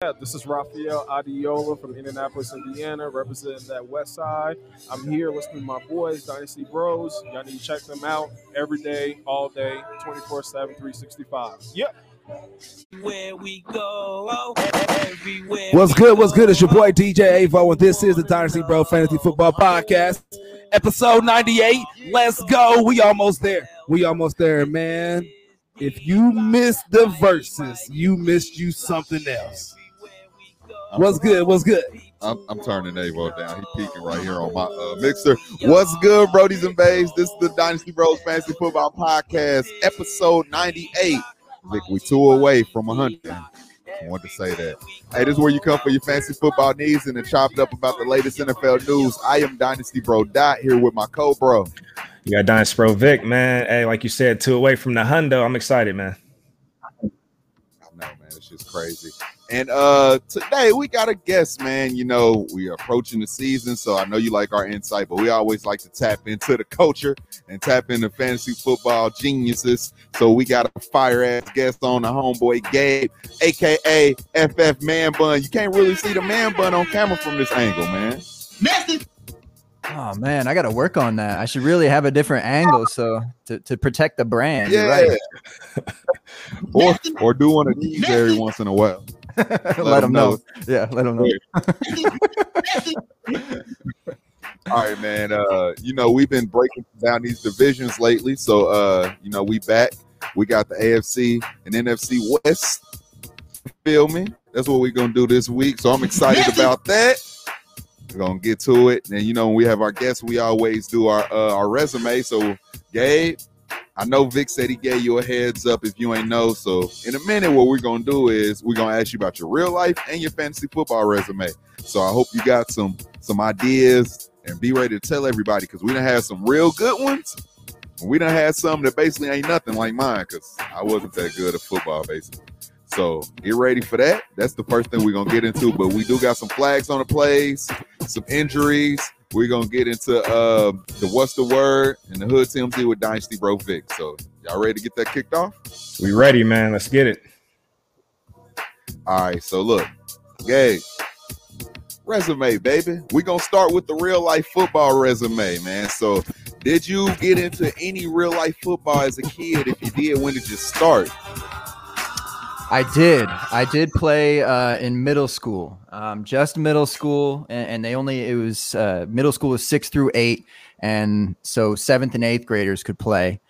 Yeah, this is Rafael Adiola from Indianapolis, Indiana, representing that West Side. I'm here listening to my boys, Dynasty Bros. Y'all need to check them out every day, all day, 24 7, 365. Yep. Where we go, everywhere. What's good? What's good? It's your boy DJ Avo, and this is the Dynasty Bro Fantasy Football Podcast, episode 98. Let's go. We almost there. We almost there, man. If you missed the verses, you missed you something else. What's good? What's good? I'm, I'm turning Avo down. He peeking right here on my uh, mixer. What's good, Brodies and Bays? This is the Dynasty Bros Fantasy Football Podcast, episode 98. Vic, we two away from 100. I want to say that. Hey, this is where you come for your fantasy football needs and then chopped up about the latest NFL news. I am Dynasty Bro Dot here with my co-bro. You got Dynasty Bro Vic, man. Hey, like you said, two away from the hundo. I'm excited, man. I know, man. It's just crazy. And uh today we got a guest, man. You know, we are approaching the season, so I know you like our insight, but we always like to tap into the culture and tap into fantasy football geniuses. So we got a fire ass guest on the homeboy Gabe, aka FF Man Bun. You can't really see the man bun on camera from this angle, man. Oh man, I got to work on that. I should really have a different angle so to, to protect the brand. Yeah. right. or or do one of these every once in a while. let, them know. Yeah, let them know. All right, man. Uh, you know, we've been breaking down these divisions lately. So uh, you know, we back. We got the AFC and NFC West. Feel me? That's what we're gonna do this week. So I'm excited about that. We're gonna get to it. And you know, when we have our guests, we always do our uh, our resume. So Gabe, I know Vic said he gave you a heads up if you ain't know. So in a minute, what we're gonna do is we're gonna ask you about your real life and your fantasy football resume. So I hope you got some some ideas and be ready to tell everybody because we done have some real good ones. We done had some that basically ain't nothing like mine because I wasn't that good at football basically. So get ready for that. That's the first thing we're gonna get into. But we do got some flags on the plays, some injuries. We're gonna get into uh, the what's the word and the hood TMZ with Dynasty Bro Vic. So y'all ready to get that kicked off? We ready, man. Let's get it. All right, so look, Gabe, resume, baby. We're gonna start with the real life football resume, man. So, did you get into any real life football as a kid? If you did, when did you start? I did. I did play uh, in middle school, um, just middle school, and, and they only it was uh, middle school was six through eight, and so seventh and eighth graders could play.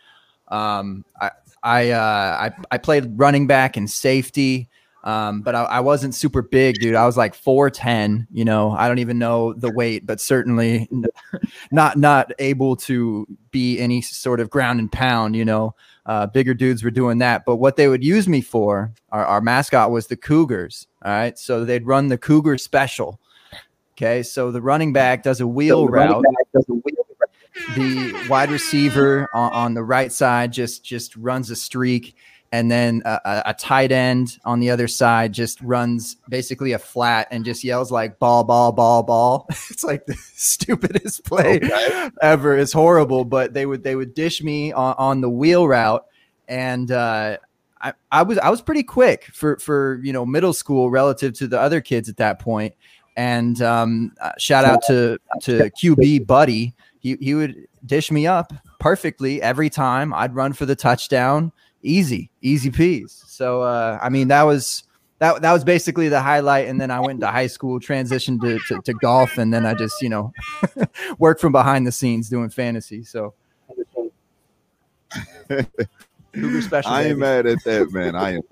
Um, I I, uh, I I played running back and safety, um, but I, I wasn't super big, dude. I was like four ten. You know, I don't even know the weight, but certainly not not able to be any sort of ground and pound. You know, uh, bigger dudes were doing that. But what they would use me for, our, our mascot was the Cougars. All right. So they'd run the Cougar special. Okay. So the running back does a wheel route. The wide receiver on, on the right side just just runs a streak. And then a, a, tight end on the other side just runs basically a flat and just yells like ball, ball, ball, ball. it's like the stupidest play Okay. ever. It's horrible, but they would they would dish me on, on the wheel route, and uh, I, I was I was pretty quick for for you know middle school relative to the other kids at that point. And um, uh, shout out to to QB Buddy. He he would dish me up perfectly every time. I'd run for the touchdown, easy, easy peas. So uh, I mean that was. That, that was basically the highlight, and then I went into high school, transitioned to, to, to golf, and then I just you know worked from behind the scenes doing fantasy. So Cougar special. I ain't mad at that, man. I am.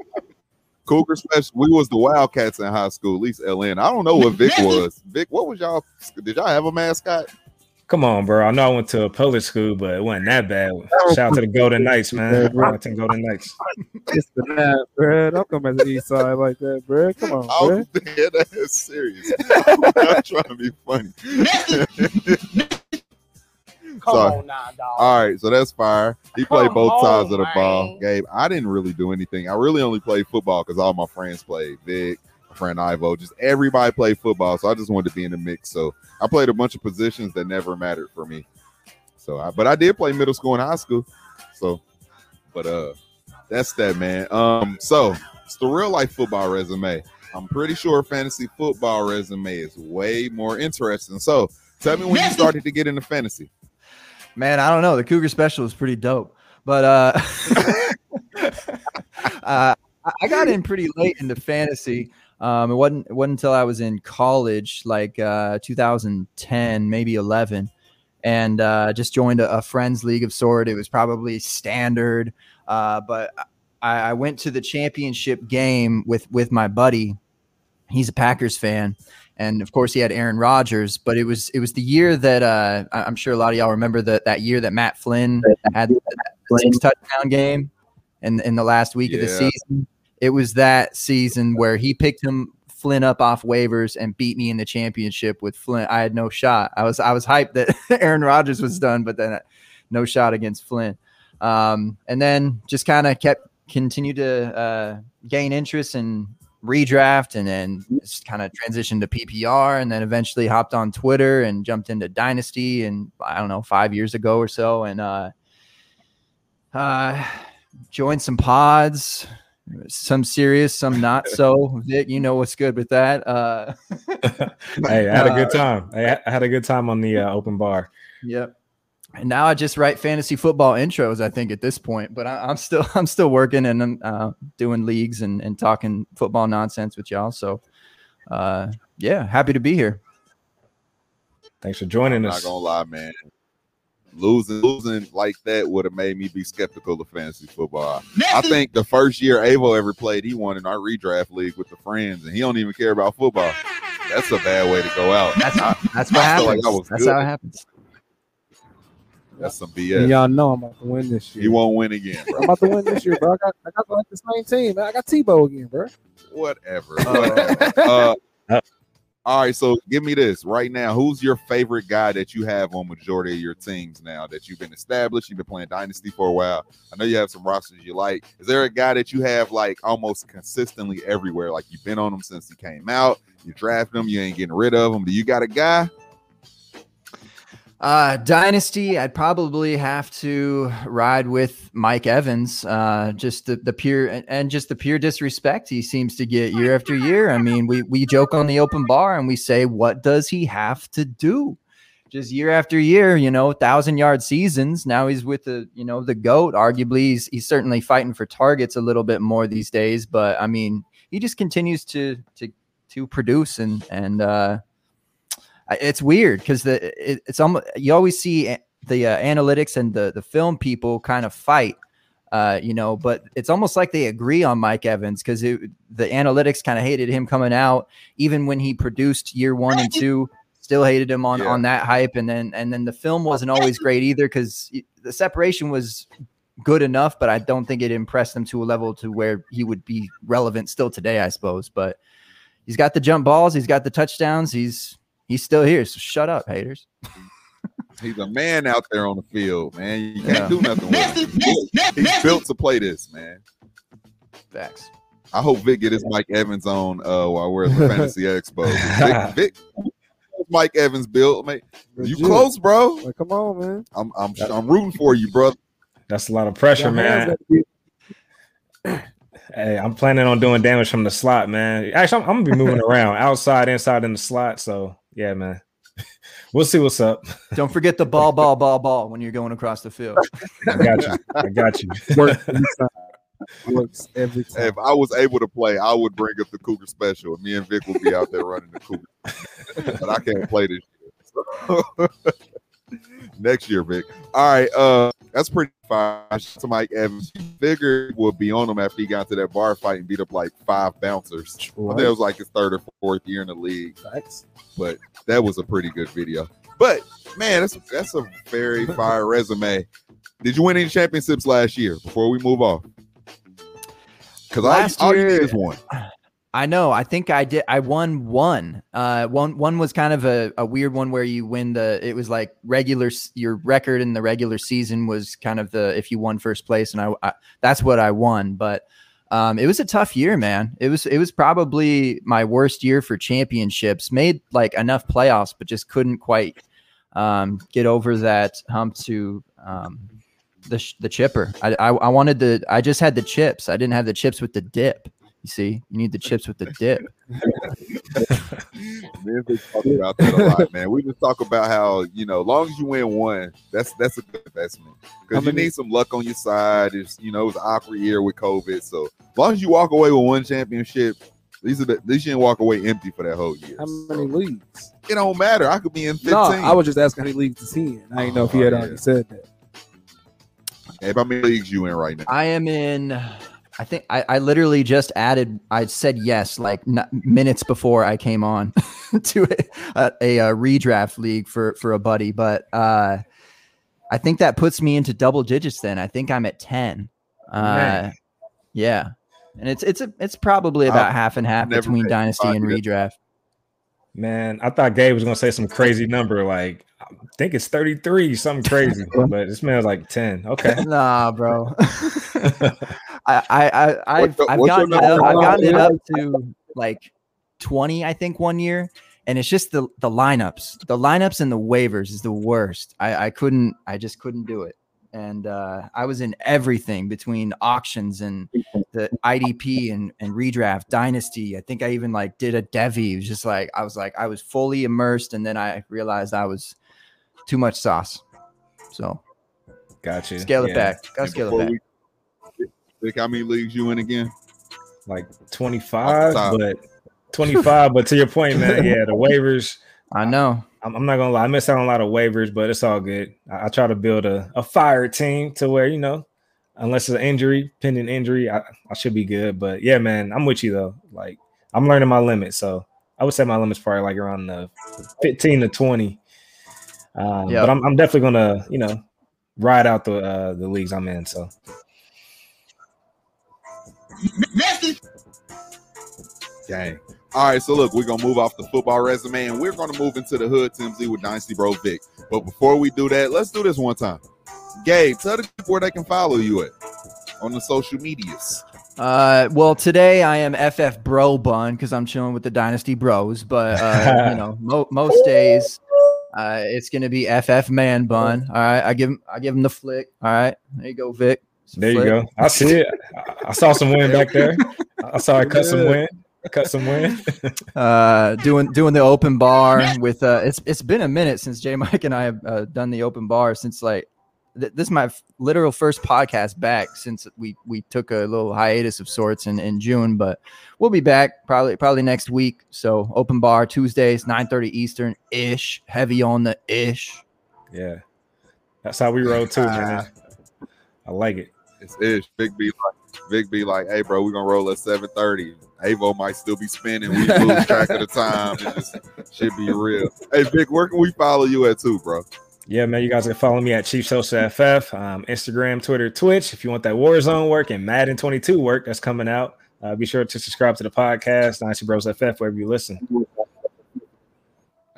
Cougar special. We was the Wildcats in high school, at least LN. I don't know what Vic was. Vic, what was y'all? Did y'all have a mascot? Come on, bro. I know I went to a public school, but it wasn't that bad. Oh, Shout out to the Golden Knights, man. Arlington Golden Knights. It's the that, bro. Don't come at the east side like that, bro. Come on, Oh, bro. man, that's serious. I'm not trying to be funny. Come Sorry. on now, dog. All right, so that's fire. He played Come both sides on, of the ball. Gabe, I didn't really do anything. I really only played football because all my friends played. Vic, my friend Ivo, just everybody played football. So I just wanted to be in the mix. So I played a bunch of positions that never mattered for me. So, I, but I did play middle school and high school. So, but uh, that's that, man. Um, so it's the real life football resume. I'm pretty sure fantasy football resume is way more interesting. So tell me when you started to get into fantasy. Man, I don't know. The Cougar Special is pretty dope, but uh, uh, I- I got in pretty late into fantasy. Um, it wasn't it wasn't until I was in college, like uh, 2010, maybe 11, and uh, just joined a, a friends league of sort. It was probably standard, uh, but I, I went to the championship game with with my buddy. He's a Packers fan, and of course he had Aaron Rodgers. But it was it was the year that uh, I'm sure a lot of y'all remember that that year that Matt Flynn had the six touchdown game in in the last week of the season. It was that season where he picked him Flynn up off waivers and beat me in the championship with Flynn. I had no shot. I was I was hyped that Aaron Rodgers was done, but then uh, no shot against Flynn. Um, and then just kind of kept continued to uh, gain interest and redraft, and then just kind of transitioned to PPR, and then eventually hopped on Twitter and jumped into Dynasty, and I don't know five years ago or so, and uh, uh, joined some pods. Some serious, some not so. Vic, you know what's good with that. Uh, hey, I had a good time. I had a good time on the uh, open bar. Yep. And now I just write fantasy football intros. I think at this point, but I, I'm still I'm still working and I'm uh, doing leagues and, and talking football nonsense with y'all. So, uh, yeah, happy to be here. Thanks for joining I'm not us. gonna lie, man. Losing losing like that would have made me be skeptical of fantasy football. I think the first year Avo ever played, he won in our redraft league with the friends, and he don't even care about football. That's a bad way to go out. That's I- that's what I feel like happens. I that's good. how it happens. that's some And BS. y'all know I'm about to win this year. He won't win again, bro. I'm about to win this year, bro. I got, I got like the same team. Man. I got Tebow again, bro. Whatever. Oh. uh, all right, so give me this right now. Who's your favorite guy that you have on majority of your teams now that you've been established? You've been playing Dynasty for a while. I know you have some rosters you like. Is there a guy that you have like almost consistently everywhere? Like you've been on him since he came out. You drafted him. You ain't getting rid of him. Do you got a guy? Uh, Dynasty, I'd probably have to ride with Mike Evans. Uh, just the, the pure and, just the pure disrespect he seems to get year after year. I mean, we we joke on the open bar and we say, what does he have to do? Just year after year, you know, thousand yard seasons. Now he's with the, you know, the goat. Arguably, he's, he's certainly fighting for targets a little bit more these days. But I mean, he just continues to to to produce and and uh, it's weird because the it, it's almost you always see the uh, analytics and the the film people kind of fight uh you know but it's almost like they agree on mike evans because the analytics kind of hated him coming out even when he produced year one and two still hated him on Yeah. on that hype and then and then the film wasn't always great either because the separation was good enough but i don't think it impressed him to a level to where he would be relevant still today i suppose but he's got the jump balls he's got the touchdowns he's he's still here. So shut up, haters. He's a man out there on the field, man. You can't Yeah. do nothing with him. He's built to play this, man. Facts. I hope Vic get his Mike Evans on uh, while we're at the Fantasy Expo. Vic, Vic, Mike Evans built. Man, you Legit. close, bro. Like, come on, man. I'm I'm I'm rooting for you, brother. That's a lot of pressure, Your man. Hey, I'm planning on doing damage from the slot, man. Actually, I'm, I'm gonna be moving around outside, inside, in the slot. So yeah, man. We'll see what's up. Don't forget the ball, ball, ball, ball when you're going across the field. I got you. I got you. Works every time. Works every time. If I was able to play, I would bring up the Cougar special, and me and Vic would be out there running the Cougar. but I can't play this year. so. Next year, Vic. All right, uh, that's pretty fine. To Mike Evans, you figured would be on him after he got to that bar fight and beat up like five bouncers. I think it was like his third or fourth year in the league. Facts. but that was a pretty good video. But man, that's that's a very fire resume. Did you win any championships last year before we move off? Because Last all, you year- is one. I know. I think I did. I won one. Uh, one one was kind of a, a weird one where you win the. It was like regular. Your record in the regular season was kind of the if you won first place, and I, I that's what I won. But um, it was a tough year, man. It was it was probably my worst year for championships. Made like enough playoffs, but just couldn't quite um, get over that hump to um, the the chipper. I, I I wanted the. I just had the chips. I didn't have the chips with the dip. You see, you need the chips with the dip. Man, they talk about that a lot, man. We just talk about how you know, long as you win one, that's that's a good investment How because you many- need some luck on your side. It's you know, it was an awkward year with COVID, so as long as you walk away with one championship, these are the these you didn't walk away empty for that whole year. How So, many leagues? it don't matter. I could be in fifteen. No, I was just asking how many leagues is he in. I didn't know if he oh, had Oh, already said that. Hey, how many leagues you in right now? I am in. I think I, I literally just added. I said yes like n- minutes before I came on to a, a, a redraft league for for a buddy, but uh, I think that puts me into double digits. Then I think I'm at ten. Uh, yeah, and it's it's a, it's probably about I've half and half between dynasty and redraft. Man, I thought Gabe was gonna say some crazy number, like I think it's 33, something crazy, but this man's like 10. Okay. Nah, bro. I I I I've, What's I've what's gotten it up. I've gotten it up to like twenty, I think, one year, and it's just the the lineups, the lineups and the waivers is the worst. I I couldn't, I just couldn't do it, and uh, I was in everything between auctions and the IDP and and redraft dynasty. I think I even like did a devy. It was just like I was like I was fully immersed, and then I realized I was too much sauce. So Gotcha. scale it Yeah, back. Gotta scale it back. we- Vic, how many leagues you in again? Like 25, but 25. but to your point, man, yeah, the waivers. I know. I'm, I'm not gonna lie, I miss out on a lot of waivers, but it's all good. I, I try to build a, a fire team to where you know, unless it's an injury, pending injury, I, I should be good. But yeah, man, I'm with you though. Like I'm learning my limits, so I would say my limit's probably like around the 15 to 20. Um, Yeah. But I'm, I'm definitely gonna, you know, ride out the uh, the leagues I'm in. So Dang. All right, so look, we're gonna move off the football resume and we're gonna move into the hood TMZ with Dynasty Bro Vic. But before we do that, let's do this one time. Gabe, tell the people where they can follow you at on the social medias. Uh, well, today I am FF Bro Bun because I'm chilling with the Dynasty Bros. But uh, you know, mo- most days, uh, it's gonna be FF Man Bun. All right, I give him, I give him the flick. All right, there you go, Vic. It's a there you go. I see it. I, I saw some wind back there. I saw it cut some Yeah. wind. Cut some wind. Uh, doing doing the open bar with uh, it's it's been a minute since J Mike and I have uh, done the open bar since like th- this is my f- literal first podcast back since we we took a little hiatus of sorts in, in June, but we'll be back probably probably next week. So open bar Tuesdays, 9:30 Eastern ish, heavy on the ish. Yeah, that's how we roll too, man. I like it. It's ish. Vic be like, Vic B like, hey bro, we're gonna roll at 7:30. Avo might still be spinning. We lose track of the time. It just should be real. Hey Vic, where can we follow you at too, bro? Yeah, man. You guys can follow me at Chief Social FF, um, Instagram, Twitter, Twitch. If you want that Warzone work and Madden 22 work that's coming out, uh, be sure to subscribe to the podcast, Dynasty Bros FF, wherever you listen.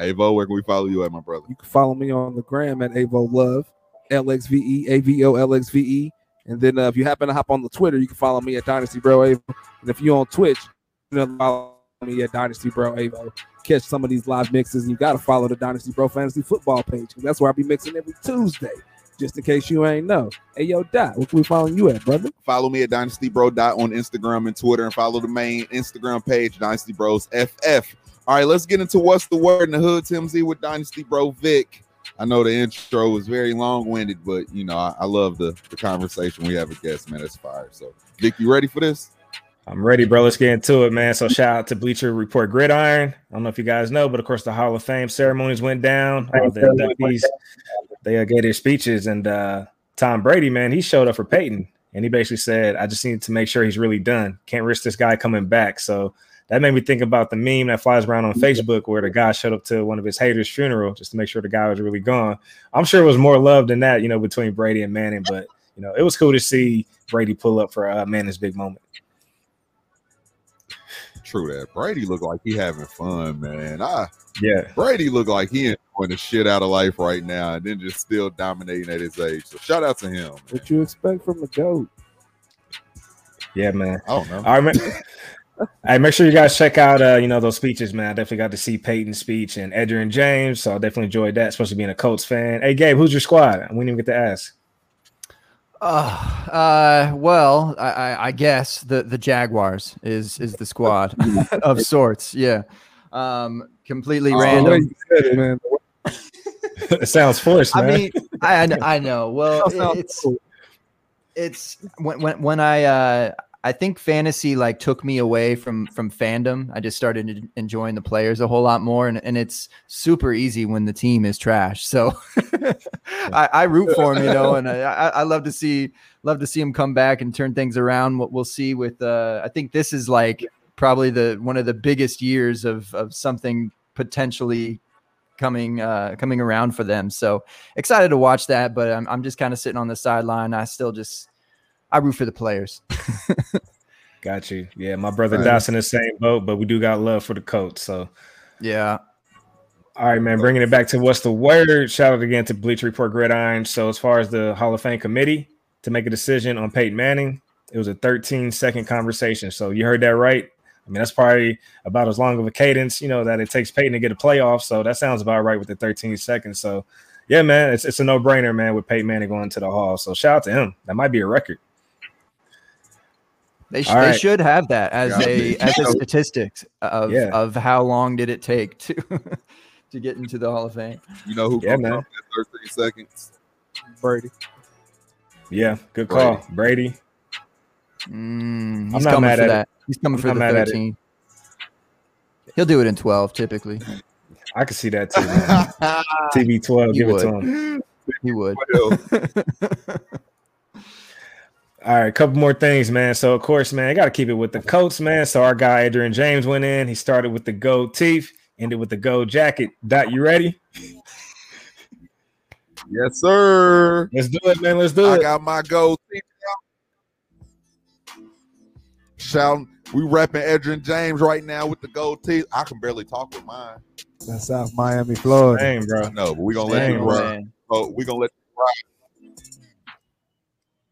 Avo, where can we follow you at, my brother? You can follow me on the gram at Avo Love, L X V E A V O L X V E. And then uh, if you happen to hop on the Twitter, you can follow me at Dynasty Bro Avo. And if you're on Twitch, you can follow me at Dynasty Bro Avo. Catch some of these live mixes. And you got to follow the Dynasty Bro Fantasy Football page. that's where I'll be mixing every Tuesday. Just in case you ain't know. Hey, yo, Dot, what we following you at, brother? Follow me at Dynasty Bro Dot on Instagram and Twitter, and follow the main Instagram page, Dynasty Bros FF. All right, let's get into what's the word in the hood, TMZ with Dynasty Bro Vic. I know the intro was very long-winded, but you know I, I love the, the conversation we have with guests, man. It's fire. So, Vic, you ready for this? I'm ready, bro. Let's get into it, man. So shout out to Bleacher Report Gridiron. I don't know if you guys know, but of course the Hall of Fame ceremonies went down. Uh, the inductees, they uh, gave their speeches, and uh, Tom Brady, man, he showed up for Peyton, and he basically said, "I just need to make sure he's really done. Can't risk this guy coming back." So that made me think about the meme that flies around on Facebook where the guy showed up to one of his haters' funeral just to make sure the guy was really gone. I'm sure it was more love than that, you know, between Brady and Manning, but you know, it was cool to see Brady pull up for uh, Manning's big moment. True that. Brady look like he having fun, man. I Yeah. Brady look like he enjoying the shit out of life right now, and then just still dominating at his age. So shout out to him. man. What you expect from a GOAT? Yeah, man. I don't know. All right, man. Hey, make sure you guys check out uh, you know, those speeches, man. I definitely got to see Peyton's speech and Edgerrin James. So I definitely enjoyed that, especially being a Colts fan. Hey Gabe, who's your squad? We didn't even get to ask. Uh, uh, well, I, I, I guess the the Jaguars is is the squad of sorts. Yeah, um, completely Oh, random. you it, man. it sounds forced, man. I mean, I I know. Well, That sounds it's it's when when when I uh I think fantasy like took me away from from fandom. I just started enjoying the players a whole lot more, and, and it's super easy when the team is trash. So I, I root for him, you know, and I, I love to see love to see him come back and turn things around. What we'll see with uh, I think this is like probably the one of the biggest years of of something potentially coming uh coming around for them. So excited to watch that, but I'm I'm just kind of sitting on the sideline. I still just I root for the players. Got you. Yeah, my brother Right. Dot's in the same boat, but we do got love for the coach. So, Yeah. all right, man, bringing it back to what's the word? Shout out again to Bleacher Report Gridiron. So, as far as the Hall of Fame committee to make a decision on Peyton Manning, it was a 13 second conversation. So, you heard that right. I mean, that's probably about as long of a cadence, you know, that it takes Peyton to get a playoff. So, that sounds about right with the 13 seconds. So, yeah, man, it's, it's a no brainer, man, with Peyton Manning going to the Hall. So, shout out to him. That might be a record. They, sh- All they should have that as Yeah. a as a statistics of Yeah. of how long did it take to to get into the Hall of Fame. You know who Yeah, comes man. up in 13 seconds? Brady. Yeah, good call. Brady. Mm, he's I'm not coming mad for at it. that. He's coming I'm for the mad at it. 13. He'll do it in 12 typically. I can see that too. man. TB12, He give it would. to him. He would. Well, All right, a couple more things, man. So, of course, man, I got to keep it with the Colts, man. So, our guy Edgerrin James went in. He started with the gold teeth, ended with the gold jacket. Dot, you ready? yes, sir. Let's do it, man. Let's do I it. I got my gold teeth out. Shouting, we repping Edgerrin James right now with the gold teeth. I can barely talk with mine. That's South Miami, Florida. Dang, bro. I know, but we're gonna let Dang, you Oh, ride. man. Oh, we gonna let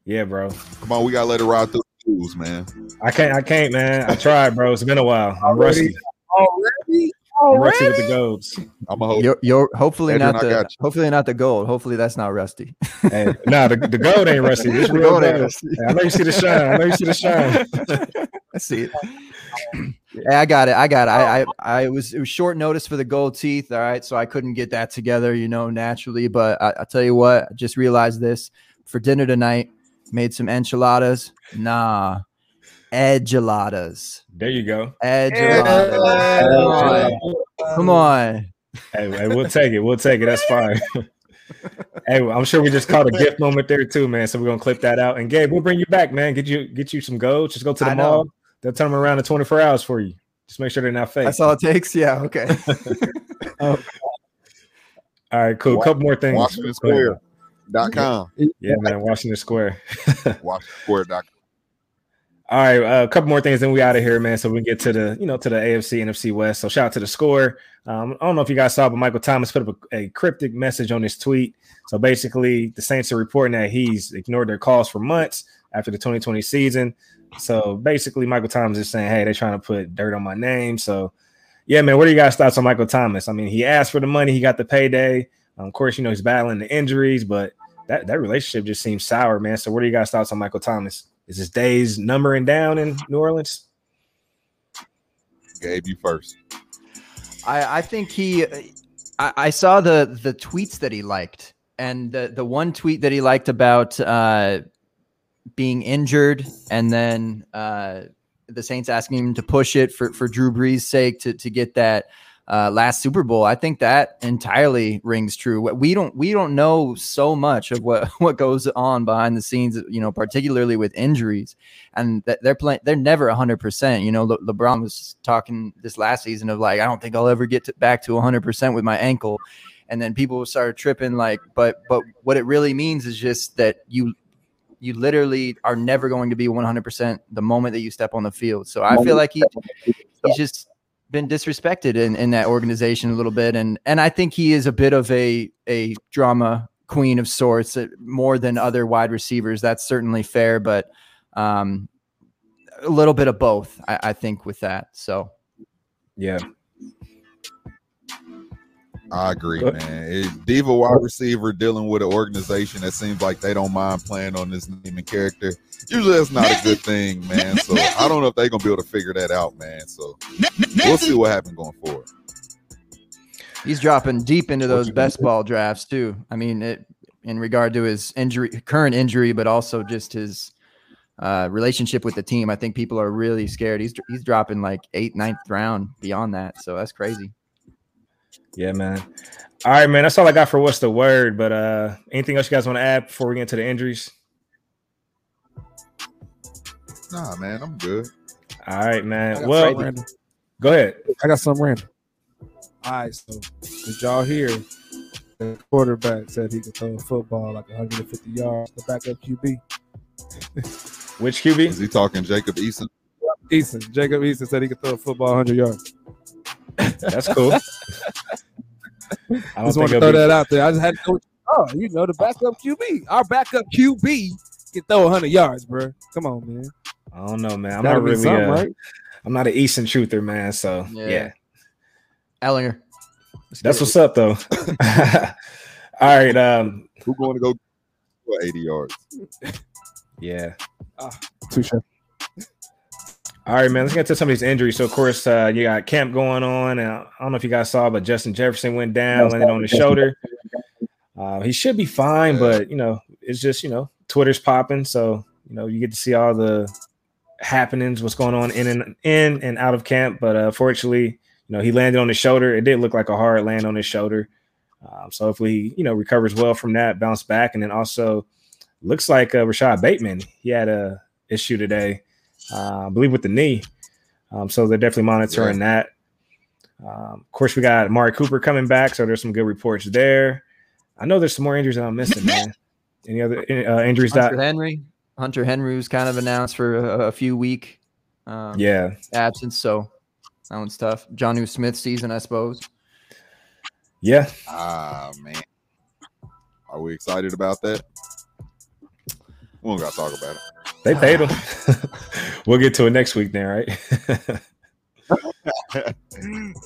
Yeah, bro. come on. We gotta let it ride through the schools, man. I can't. I can't, man. I tried, bro. It's been a while. I'm rusty. Already? Already? I'm rusty with the golds. I'm a hold. You're, you're hopefully Adrian, not the hopefully not the gold. Hopefully that's not rusty. Hey, nah, the, the gold ain't rusty. It's real gold ain't rusty. I know you see the shine. I know you see the shine. I see it. Hey, I got it. I got it. I, I, I was it was short notice for the gold teeth. All right, so I couldn't get that together, you know, naturally. But I, I tell you what, I just realized this for dinner tonight. Made some enchiladas. Nah, edgeladas. There you go. Edgeladas. Come on. Come on. Hey, hey, we'll take it. We'll take it. That's fine. hey, I'm sure we just caught a gift moment there too, man. So we're gonna clip that out. And Gabe, we'll bring you back, man. Get you get you some gold. Just go to the I know. mall. They'll turn them around in 24 hours for you. Just make sure they're not fake. That's all it takes. Yeah. Okay. All right, cool. Wa- couple more things. Washington Go ahead. Square. Dot com. Yeah, man. Washington Square. Washington Square. Dot. All right, uh, a couple more things, then we out of here, man. So we can get to the, you know, to the AFC, NFC West. So shout out to the score. Um, I don't know if you guys saw, but Michael Thomas put up a, a cryptic message on his tweet. So basically, the Saints are reporting that he's ignored their calls for months after the 2020 season. So basically, Michael Thomas is saying, "Hey, they're trying to put dirt on my name." So, yeah, man, what are you guys' thoughts on Michael Thomas? I mean, he asked for the money, he got the payday. Um, of course, you know he's battling the injuries, but that that relationship just seems sour, man. So, what are you guys' thoughts on Michael Thomas? Is his days numbering down in New Orleans? Gabe, you first. I, I think he. I, I saw the the tweets that he liked, and the the one tweet that he liked about uh, being injured, and then uh, the Saints asking him to push it for for Drew Brees' sake to to get that uh, last Super Bowl. I think that entirely rings true. We don't we don't know so much of what what goes on behind the scenes, you know, particularly with injuries, and they're playing. They're never hundred percent. You know, Le- LeBron was talking this last season of like, I don't think I'll ever get to, back to hundred percent with my ankle, and then people started tripping like, but but what it really means is just that you you literally are never going to be 100% the moment that you step on the field. So I feel like he he's just been disrespected in, in that organization a little bit and and I think he is a bit of a a drama queen of sorts uh, more than other wide receivers. That's certainly fair, but um a little bit of both, I, I think, with that. So Yeah. I agree, man. It, diva wide receiver dealing with an organization that seems like they don't mind playing on this name and character. Usually, that's not a good thing, man. So I don't know if they're gonna be able to figure that out, man. So we'll see what happens going forward. He's dropping deep into those best ball drafts too. I mean, it in regard to his injury, current injury, but also just his uh, relationship with the team. I think people are really scared. He's he's dropping like eighth, ninth round beyond that. So that's crazy. Yeah, man. All right, man. That's all I got for what's the word. But uh anything else you guys want to add before we get into the injuries? Nah, man, I'm good. All right, man. Well, go ahead. I got some random. All right, so did y'all hear the quarterback said he could throw a football like 150 yards? The backup QB, Which QB? Is he talking Jacob Eason? Eason, Jacob Eason said he could throw a football 100 yards. That's cool. I don't just want to throw be, that out there. I just had to go. Oh, you know the backup QB. Our backup QB can throw 100 yards, bro. Come on, man. I don't know, man. I'm Gotta not really something, uh, right? I'm not an Eason truther, man. So Yeah. yeah. Ehlinger. That's what's up though. all right. Um, Who going to go for 80 yards? yeah. Touche. All right, man. Let's get to some of these injuries. So, of course, uh, you got camp going on, and I don't know if you guys saw, but Justin Jefferson went down, landed on his shoulder. Uh, he should be fine, but you know, it's just you know, Twitter's popping, so you know, you get to see all the happenings, what's going on in and in and out of camp. But uh, fortunately, you know, he landed on his shoulder. It did look like a hard land on his shoulder. Um, so hopefully, he, you know, recovers well from that, bounce back, and then also looks like uh, Rashod Bateman. He had a issue today uh, I believe with the knee. Um, so they're definitely monitoring that. Um, of course, we got Amari Cooper coming back, so there's some good reports there. I know there's some more injuries that I'm missing, man. Any other uh, injuries Hunter that? Henry. Hunter Henry was kind of announced for a, a few week um, Yeah, absence, so that one's tough. Jonnu Smith season, I suppose. yeah. Ah, man. Are we excited about that? We don't got to talk about it. They paid him. we'll get to it next week, then, right?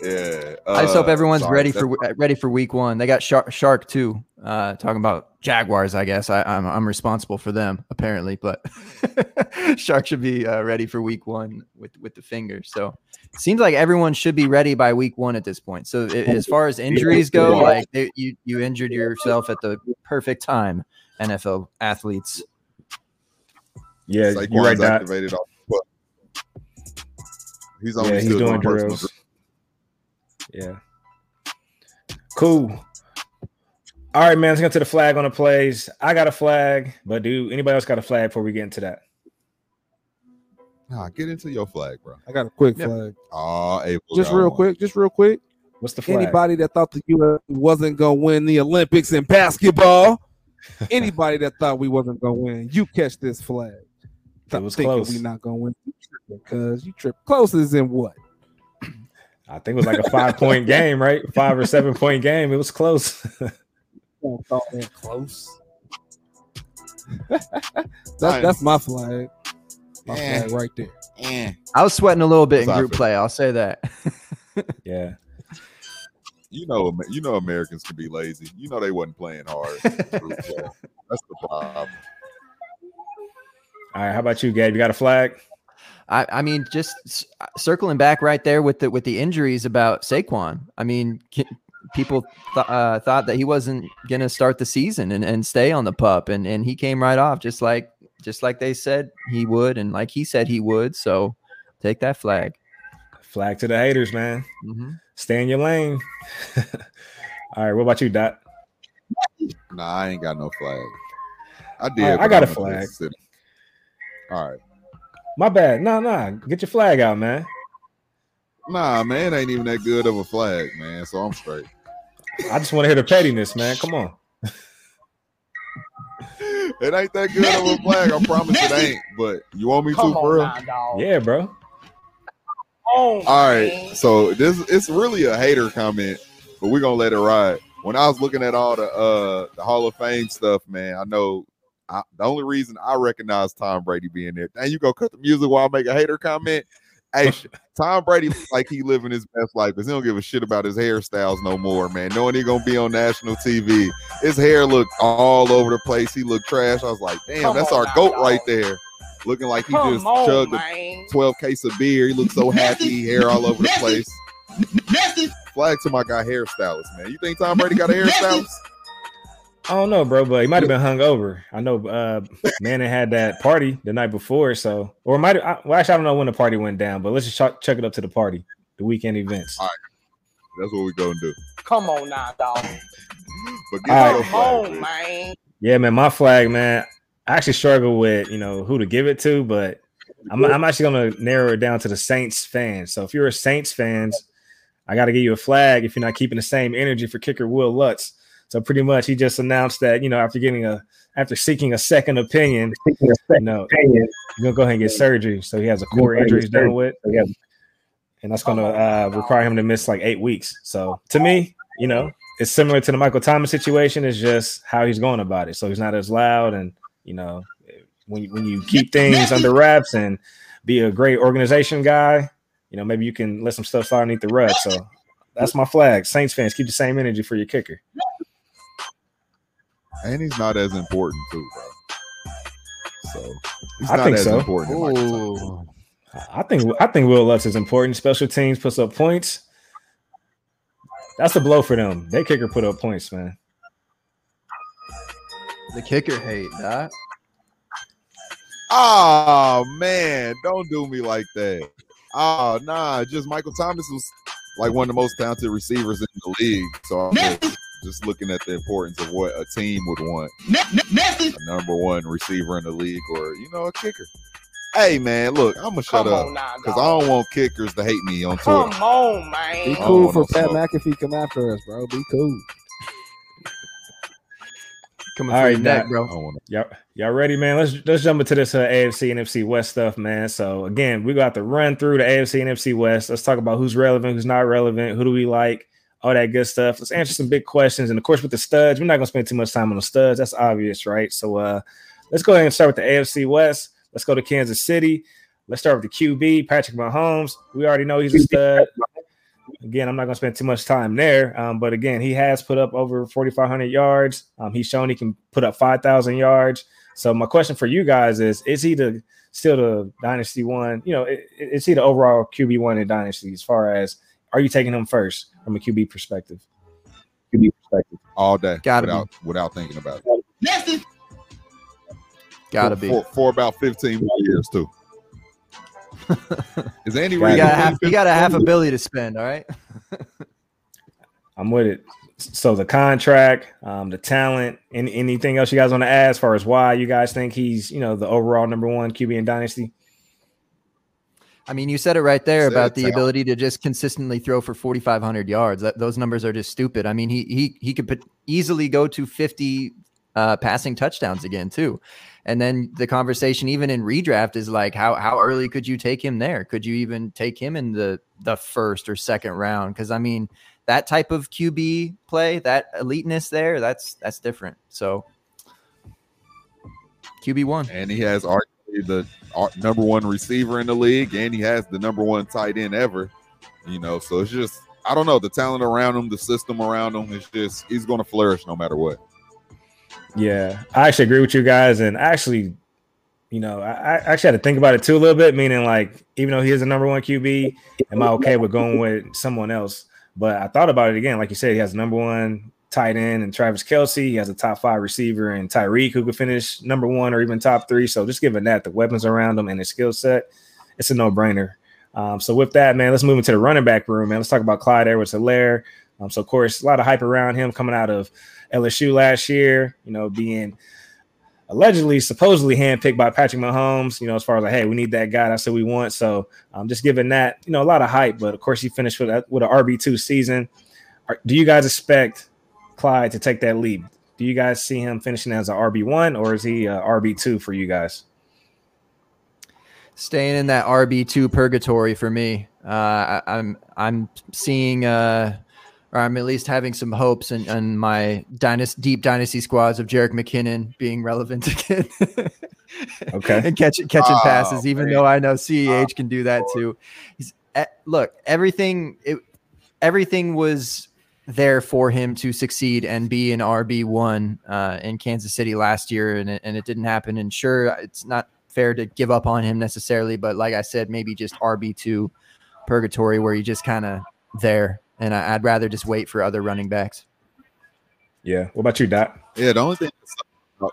yeah. I just hope uh, everyone's sorry, ready for uh, ready for week one. They got Shark, Shark too. Uh, talking about Jaguars, I guess I, I'm I'm responsible for them apparently, but Shark should be uh, ready for week one with with the finger. So seems like everyone should be ready by week one at this point. So a- as far as injuries go, like they, you you injured yourself at the perfect time, NFL athletes. Yeah, Saquon's you're right. Activated off the foot. He's only Yeah, he's doing personal drills. Yeah. Cool. All right, man. Let's get to the flag on the plays. I got a flag, but do anybody else got a flag before we get into that? Nah, get into your flag, bro. I got a quick Yep. flag. Ah, oh, April. Just real one. quick. Just real quick. What's the flag? Anybody that thought the U.S. wasn't gonna win the Olympics in basketball, anybody that thought we wasn't gonna win, you catch this flag. It was thinking close. We're not gonna win. Cause you trip. Close is in what? I think it was like a five point game, right? Five or seven point game. It was close. Don't thought that close. that's, that's my flag. My Yeah. flag right there. Eh. I was sweating a little bit in group play. I'll say that. yeah. You know, you know, Americans can be lazy. You know, they wasn't playing hard. Group play. That's the problem. All right. How about you, Gabe? You got a flag? I, I mean, just s- circling back right there with the with the injuries about Saquon. I mean, ki- people th- uh, thought that he wasn't gonna start the season and, and stay on the pup, and and he came right off just like just like they said he would, and like he said he would. So take that flag. Flag to the haters, man. hmm Stay in your lane. All right. What about you, Dot? Nah, I ain't got no flag. I did. I but got a I'm flag. Mississippi. All right. My bad. Nah, nah. Get your flag out, man. Nah, man, ain't even that good of a flag, man. So I'm straight. I just want to hear the pettiness, man. Come on. It ain't that good of a flag. I promise it ain't. But you want me to for real? Yeah, bro. All right. So this it's really a hater comment, but we're gonna let it ride. When I was looking at all the uh the Hall of Fame stuff, man, I know I, the only reason I recognize Tom Brady being there. And you go cut the music while I make a hater comment. Hey, Tom Brady looks like he living his best life because he don't give a shit about his hairstyles no more, man. Knowing he gonna be on national TV, his hair looked all over the place. He looked trash. I was like, damn, Come that's our now, goat dog. right there, looking like he Come just on, chugged a 12 case of beer. He looked so happy, hair all over the place. Flag to my guy hairstylist, man. You think Tom Brady got a hairstylist? I don't know, bro, but he might have been hungover. I know uh Manning had that party the night before, so or might have well actually I don't know when the party went down, but let's just chuck, chuck it up to the party, the weekend events. All right, that's what we're gonna do. Come on now, dog. But get All your right. Flag, on, man. man. Yeah, man, my flag, man. I actually struggle with you know who to give it to, but I'm I'm actually gonna narrow it down to the Saints fans. So if you're a Saints fans, I got to give you a flag if you're not keeping the same energy for kicker Wil Lutz. So pretty much, he just announced that you know after getting a after seeking a second opinion, you know, you're gonna go ahead and get surgery. So he has a core injury he's dealing with, and that's gonna uh, require him to miss like eight weeks. So to me, you know, it's similar to the Michael Thomas situation. It's just how he's going about it. So he's not as loud, and you know, when when you keep things under wraps and be a great organization guy, you know, maybe you can let some stuff slide underneath the rug. So that's my flag. Saints fans, keep the same energy for your kicker. And he's not as important too, bro. So he's I not think as so. important. as Michael Thomas. Ooh. I think I think Wil Lutz is important. Special teams puts up points. That's a blow for them. They kicker put up points, man. The kicker hate that. Oh man, don't do me like that. Oh nah, just Michael Thomas was like one of the most talented receivers in the league. So I'm just, just looking at the importance of what a team would want. A number one receiver in the league or you know, a kicker. Hey man, look, I'm gonna shut up because I don't want kickers to hate me on Twitter. Come Twitter. on, Be man. Oh, cool for Pat smoke. McAfee come after us, bro. Be cool. Coming All for right, neck, bro. I don't Y'all, y'all ready, man? Let's let's jump into this uh, AFC and NFC West stuff, man. So again, we got to run through the AFC and NFC West. Let's talk about who's relevant, who's not relevant, who do we like, all that good stuff. Let's answer some big questions, and of course, with the studs, we're not gonna spend too much time on the studs. That's obvious, right? So uh, let's go ahead and start with the AFC West. Let's go to Kansas City. Let's start with the QB, Patrick Mahomes. We already know he's a stud. Again, I'm not going to spend too much time there, um, but again, he has put up over 4,500 yards. Um, he's shown he can put up 5,000 yards. So my question for you guys is: Is he the still the dynasty one? You know, is he the overall QB one in dynasty? As far as are you taking him first from a QB perspective? QB perspective. all day Gotta be. without without thinking about it. Gotta for, be. for, for about 15 more years too. Is Andy You Reid? You got, a half, you got a half a 15? billy to spend, all right? I'm with it. So the contract, um, the talent, and anything else you guys want to add as far as why you guys think he's you know the overall number one QB in dynasty? I mean, you said it right there about the ability to just consistently throw for 4,500 yards. That, those numbers are just stupid. I mean, he he he could put, easily go to 50 uh, passing touchdowns again too. And then the conversation, even in redraft, is like, how how early could you take him there? Could you even take him in the the first or second round? Because I mean, that type of QB play, that eliteness there, that's that's different. So QB one. and he has arguably the uh, number one receiver in the league, and he has the number one tight end ever. You know, so it's just I don't know the talent around him, the system around him. It's just he's going to flourish no matter what. Yeah, I actually agree with you guys, and actually, you know, I, I actually had to think about it too a little bit. Meaning, like, even though he is the number one QB, am I okay with going with someone else? But I thought about it again. Like you said, he has number one tight end and Travis Kelce. He has a top five receiver and Tyreek, who could finish number one or even top three. So just given that, the weapons around him and his skill set, it's a no brainer. Um, so with that, man, let's move into the running back room, man. Let's talk about Clyde Edwards-Helaire. Um, so of course, a lot of hype around him coming out of LSU last year. You know, being allegedly, supposedly handpicked by Patrick Mahomes. You know, as far as like, hey, we need that guy. That's what we want. So um, just giving that, you know, a lot of hype. But of course, he finished with with an RB two season. Are, do you guys expect Clyde to take that leap? Do you guys see him finishing as an RB one, or is he a RB two for you guys? staying in that RB two purgatory for me. Uh, I, I'm I'm seeing, uh, or I'm at least having some hopes in, in my dynasty, deep dynasty squads of Jerick McKinnon being relevant again. Okay. and catch, catching Oh, passes, even man. though I know CEH can do that too. He's, eh, look, everything it, everything was there for him to succeed and be an RB one uh, in Kansas City last year, and it, and it didn't happen. And sure, it's not fair to give up on him necessarily, but like I said, maybe just RB two purgatory where you just kind of there. And I, I'd rather just wait for other running backs. Yeah. What about you, Doc? Yeah, the only thing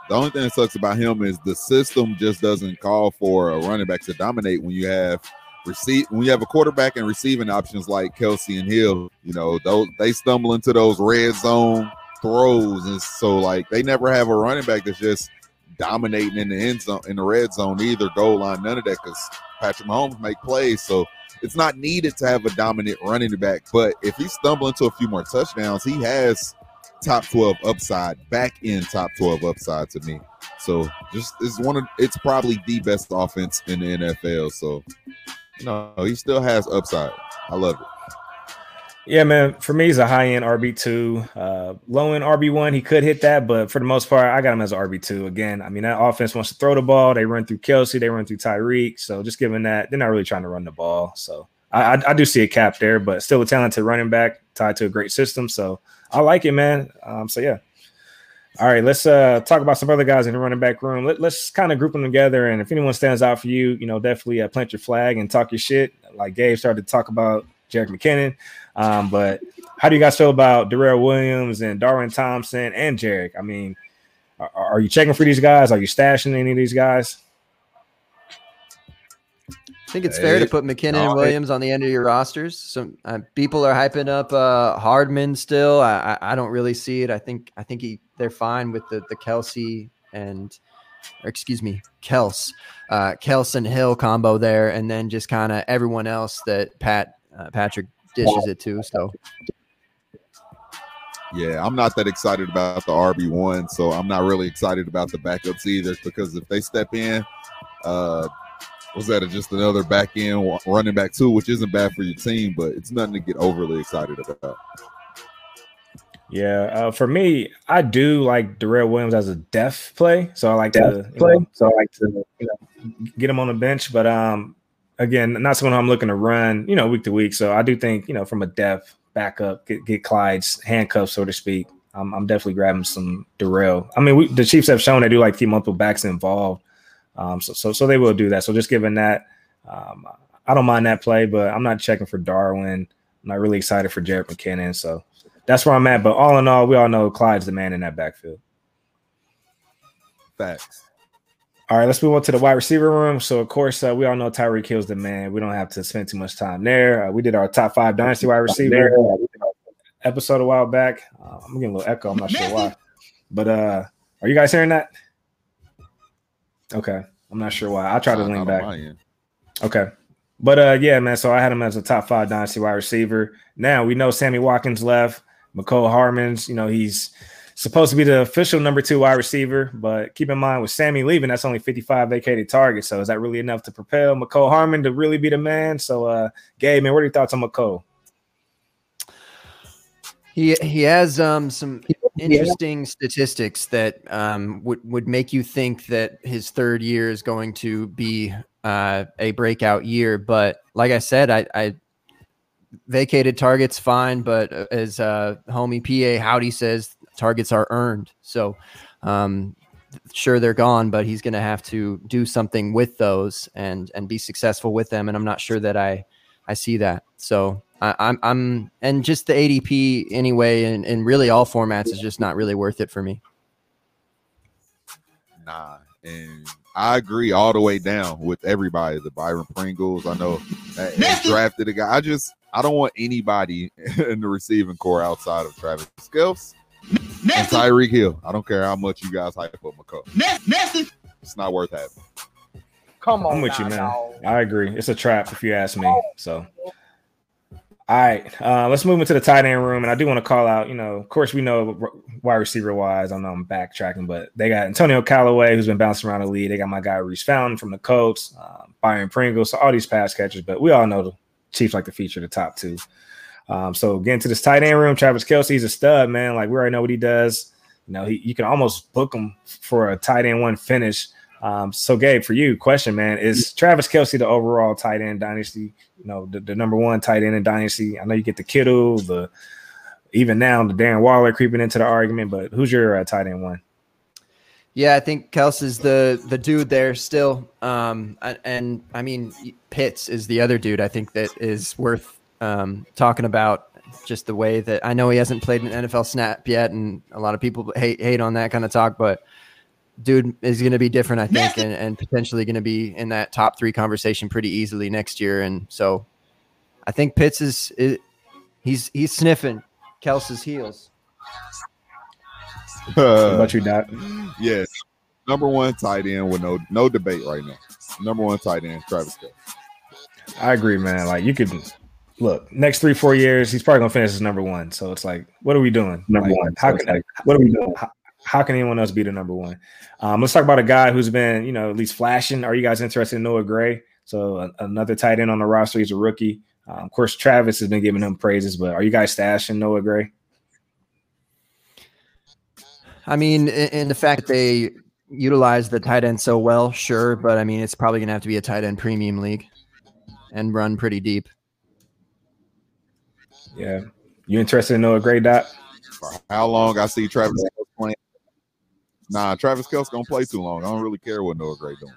the only thing that sucks about him is the system just doesn't call for a running back to dominate when you have receive when you have a quarterback and receiving options like Kelce and Hill. You know, those they stumble into those red zone throws, and so like they never have a running back that's just dominating in the end zone in the red zone either goal line, none of that because Patrick Mahomes make plays, so it's not needed to have a dominant running back. But if he stumble into a few more touchdowns, he has top 12 upside, back in top 12 upside to me. So just it's one of it's probably the best offense in the NFL. So know, he still has upside. I love it. Yeah, man. For me, he's a high end RB two, uh, low end RB one. He could hit that, but for the most part, I got him as an RB two. Again, I mean that offense wants to throw the ball. They run through Kelce, they run through Tyreek. So just given that, they're not really trying to run the ball. So I, I, I do see a cap there, but still a talented running back tied to a great system. So I like it, man. Um, so yeah. All right, let's uh talk about some other guys in the running back room. Let, let's kind of group them together, and if anyone stands out for you, you know, definitely uh, plant your flag and talk your shit. Like Gabe started to talk about Jerick McKinnon, um, but how do you guys feel about Darrel Williams and Darwin Thompson and Jerick? I mean, are, are you checking for these guys? Are you stashing any of these guys? I think it's fair to put McKinnon no, and Williams on the end of your rosters. Some uh, people are hyping up uh, Hardman still. I, I I don't really see it. I think I think he they're fine with the the Kelce and or excuse me Kels uh, Kels and Hill combo there, and then just kind of everyone else that Pat uh, Patrick dishes it to. So Yeah, I'm not that excited about the RB one, so I'm not really excited about the backups either. Because if they step in, uh, was that just another back end running back too, which isn't bad for your team, but it's nothing to get overly excited about. Yeah, uh, for me, I do like Darrel Williams as a def play, so I like to play. So I like to you know, get him on the bench. But um, again, not someone who I'm looking to run, you know, week to week. So I do think you know from a depth backup, get, get Clyde's handcuffs, so to speak. I'm, I'm definitely grabbing some Darrel. I mean, we, the Chiefs have shown they do like to keep multiple backs involved, um, so so so they will do that. So just given that, um, I don't mind that play, but I'm not checking for Darwin. I'm not really excited for Jerick McKinnon. So that's where I'm at. But all in all, we all know Clyde's the man in that backfield. Facts. All right, let's move on to the wide receiver room. So, of course, uh, we all know Tyreek Hill's the man. We don't have to spend too much time there. Uh, we did our top five dynasty wide receiver episode a while back. Uh, I'm getting a little echo. I'm not sure why. But uh, are you guys hearing that? Okay, I'm not sure why. I'll try to Not- lean back. Okay. But uh yeah, man. So I had him as a top five dynasty wide receiver. Now we know Sammy Watkins left. Mecole Hardman's, you know, he's supposed to be the official number two wide receiver. But keep in mind with Sammy leaving, that's only 55 vacated targets. So is that really enough to propel Mecole Hardman to really be the man? So uh Gabe, man, what are your thoughts on Mecole? He he has um some interesting statistics that um would would make you think that his third year is going to be uh, a breakout year. But like I said, I, I vacated targets fine, but uh, as uh, homie Pa Howdy says, targets are earned. So um, sure they're gone, but he's going to have to do something with those and and be successful with them. And I'm not sure that I I see that. So I, I'm I'm and just the ADP anyway, and, and really all formats is just not really worth it for me. Nah, and I agree all the way down with everybody. The Byron Pringles, I know that that drafted a guy. I just I don't want anybody in the receiving core outside of Travis Kelce and Tyreek Hill. I don't care how much you guys hype up Mecole. It's not worth having. Come on, I'm with you, man. dawg. I agree. It's a trap if you ask me. So, all right, uh, let's move into the tight end room. And I do want to call out, you know, of course, we know wide receiver wise. I know I'm backtracking, but they got Antonio Callaway, who's been bouncing around the league. They got my guy Reese Fountain from the Colts, uh, Byron Pringle, so all these pass catchers. But we all know the Chiefs like to feature the top two. Um, so getting to this tight end room, Travis Kelce, he's a stud, man. Like we already know what he does. You know, he, you can almost book him for a tight end one finish Um, so Gabe, for you, question, man, is Travis Kelce the overall tight end dynasty? You know, the, the number one tight end in dynasty. I know you get the Kittle, the even now the Darren Waller creeping into the argument, but who's your uh, tight end one? Yeah, I think Kelce's the the dude there still. Um, and, and I mean Pitts is the other dude. I think that is worth um, talking about. Just the way that I know he hasn't played an NFL snap yet, and a lot of people hate hate on that kind of talk, but dude is going to be different, I think, and, and potentially going to be in that top three conversation pretty easily next year. And so, I think Pitts is, is he's he's sniffing Kelce's heels. What Uh, about you, Doc? yes, number one tight end with no no debate right now. Number one tight end, Travis Kelce. I agree, man. Like you could look next three four years, he's probably gonna finish as number one. So it's like, what are we doing? Number Like, one. How So can it's like- what are we doing? How, how can anyone else be the number one? Um, let's talk about a guy who's been, you know, at least flashing. Are you guys interested in Noah Gray? So a- another tight end on the roster. He's a rookie. Um, of course, Travis has been giving him praises, but are you guys stashing Noah Gray? I mean, in, in the fact that they utilize the tight end so well, sure, but I mean, it's probably going to have to be a tight end premium league and run pretty deep. Yeah. You interested in Noah Gray, Doc? For how long I see Travis Kelce playing? Nah, Travis Kelce gonna play too long. I don't really care what Noah Gray doing.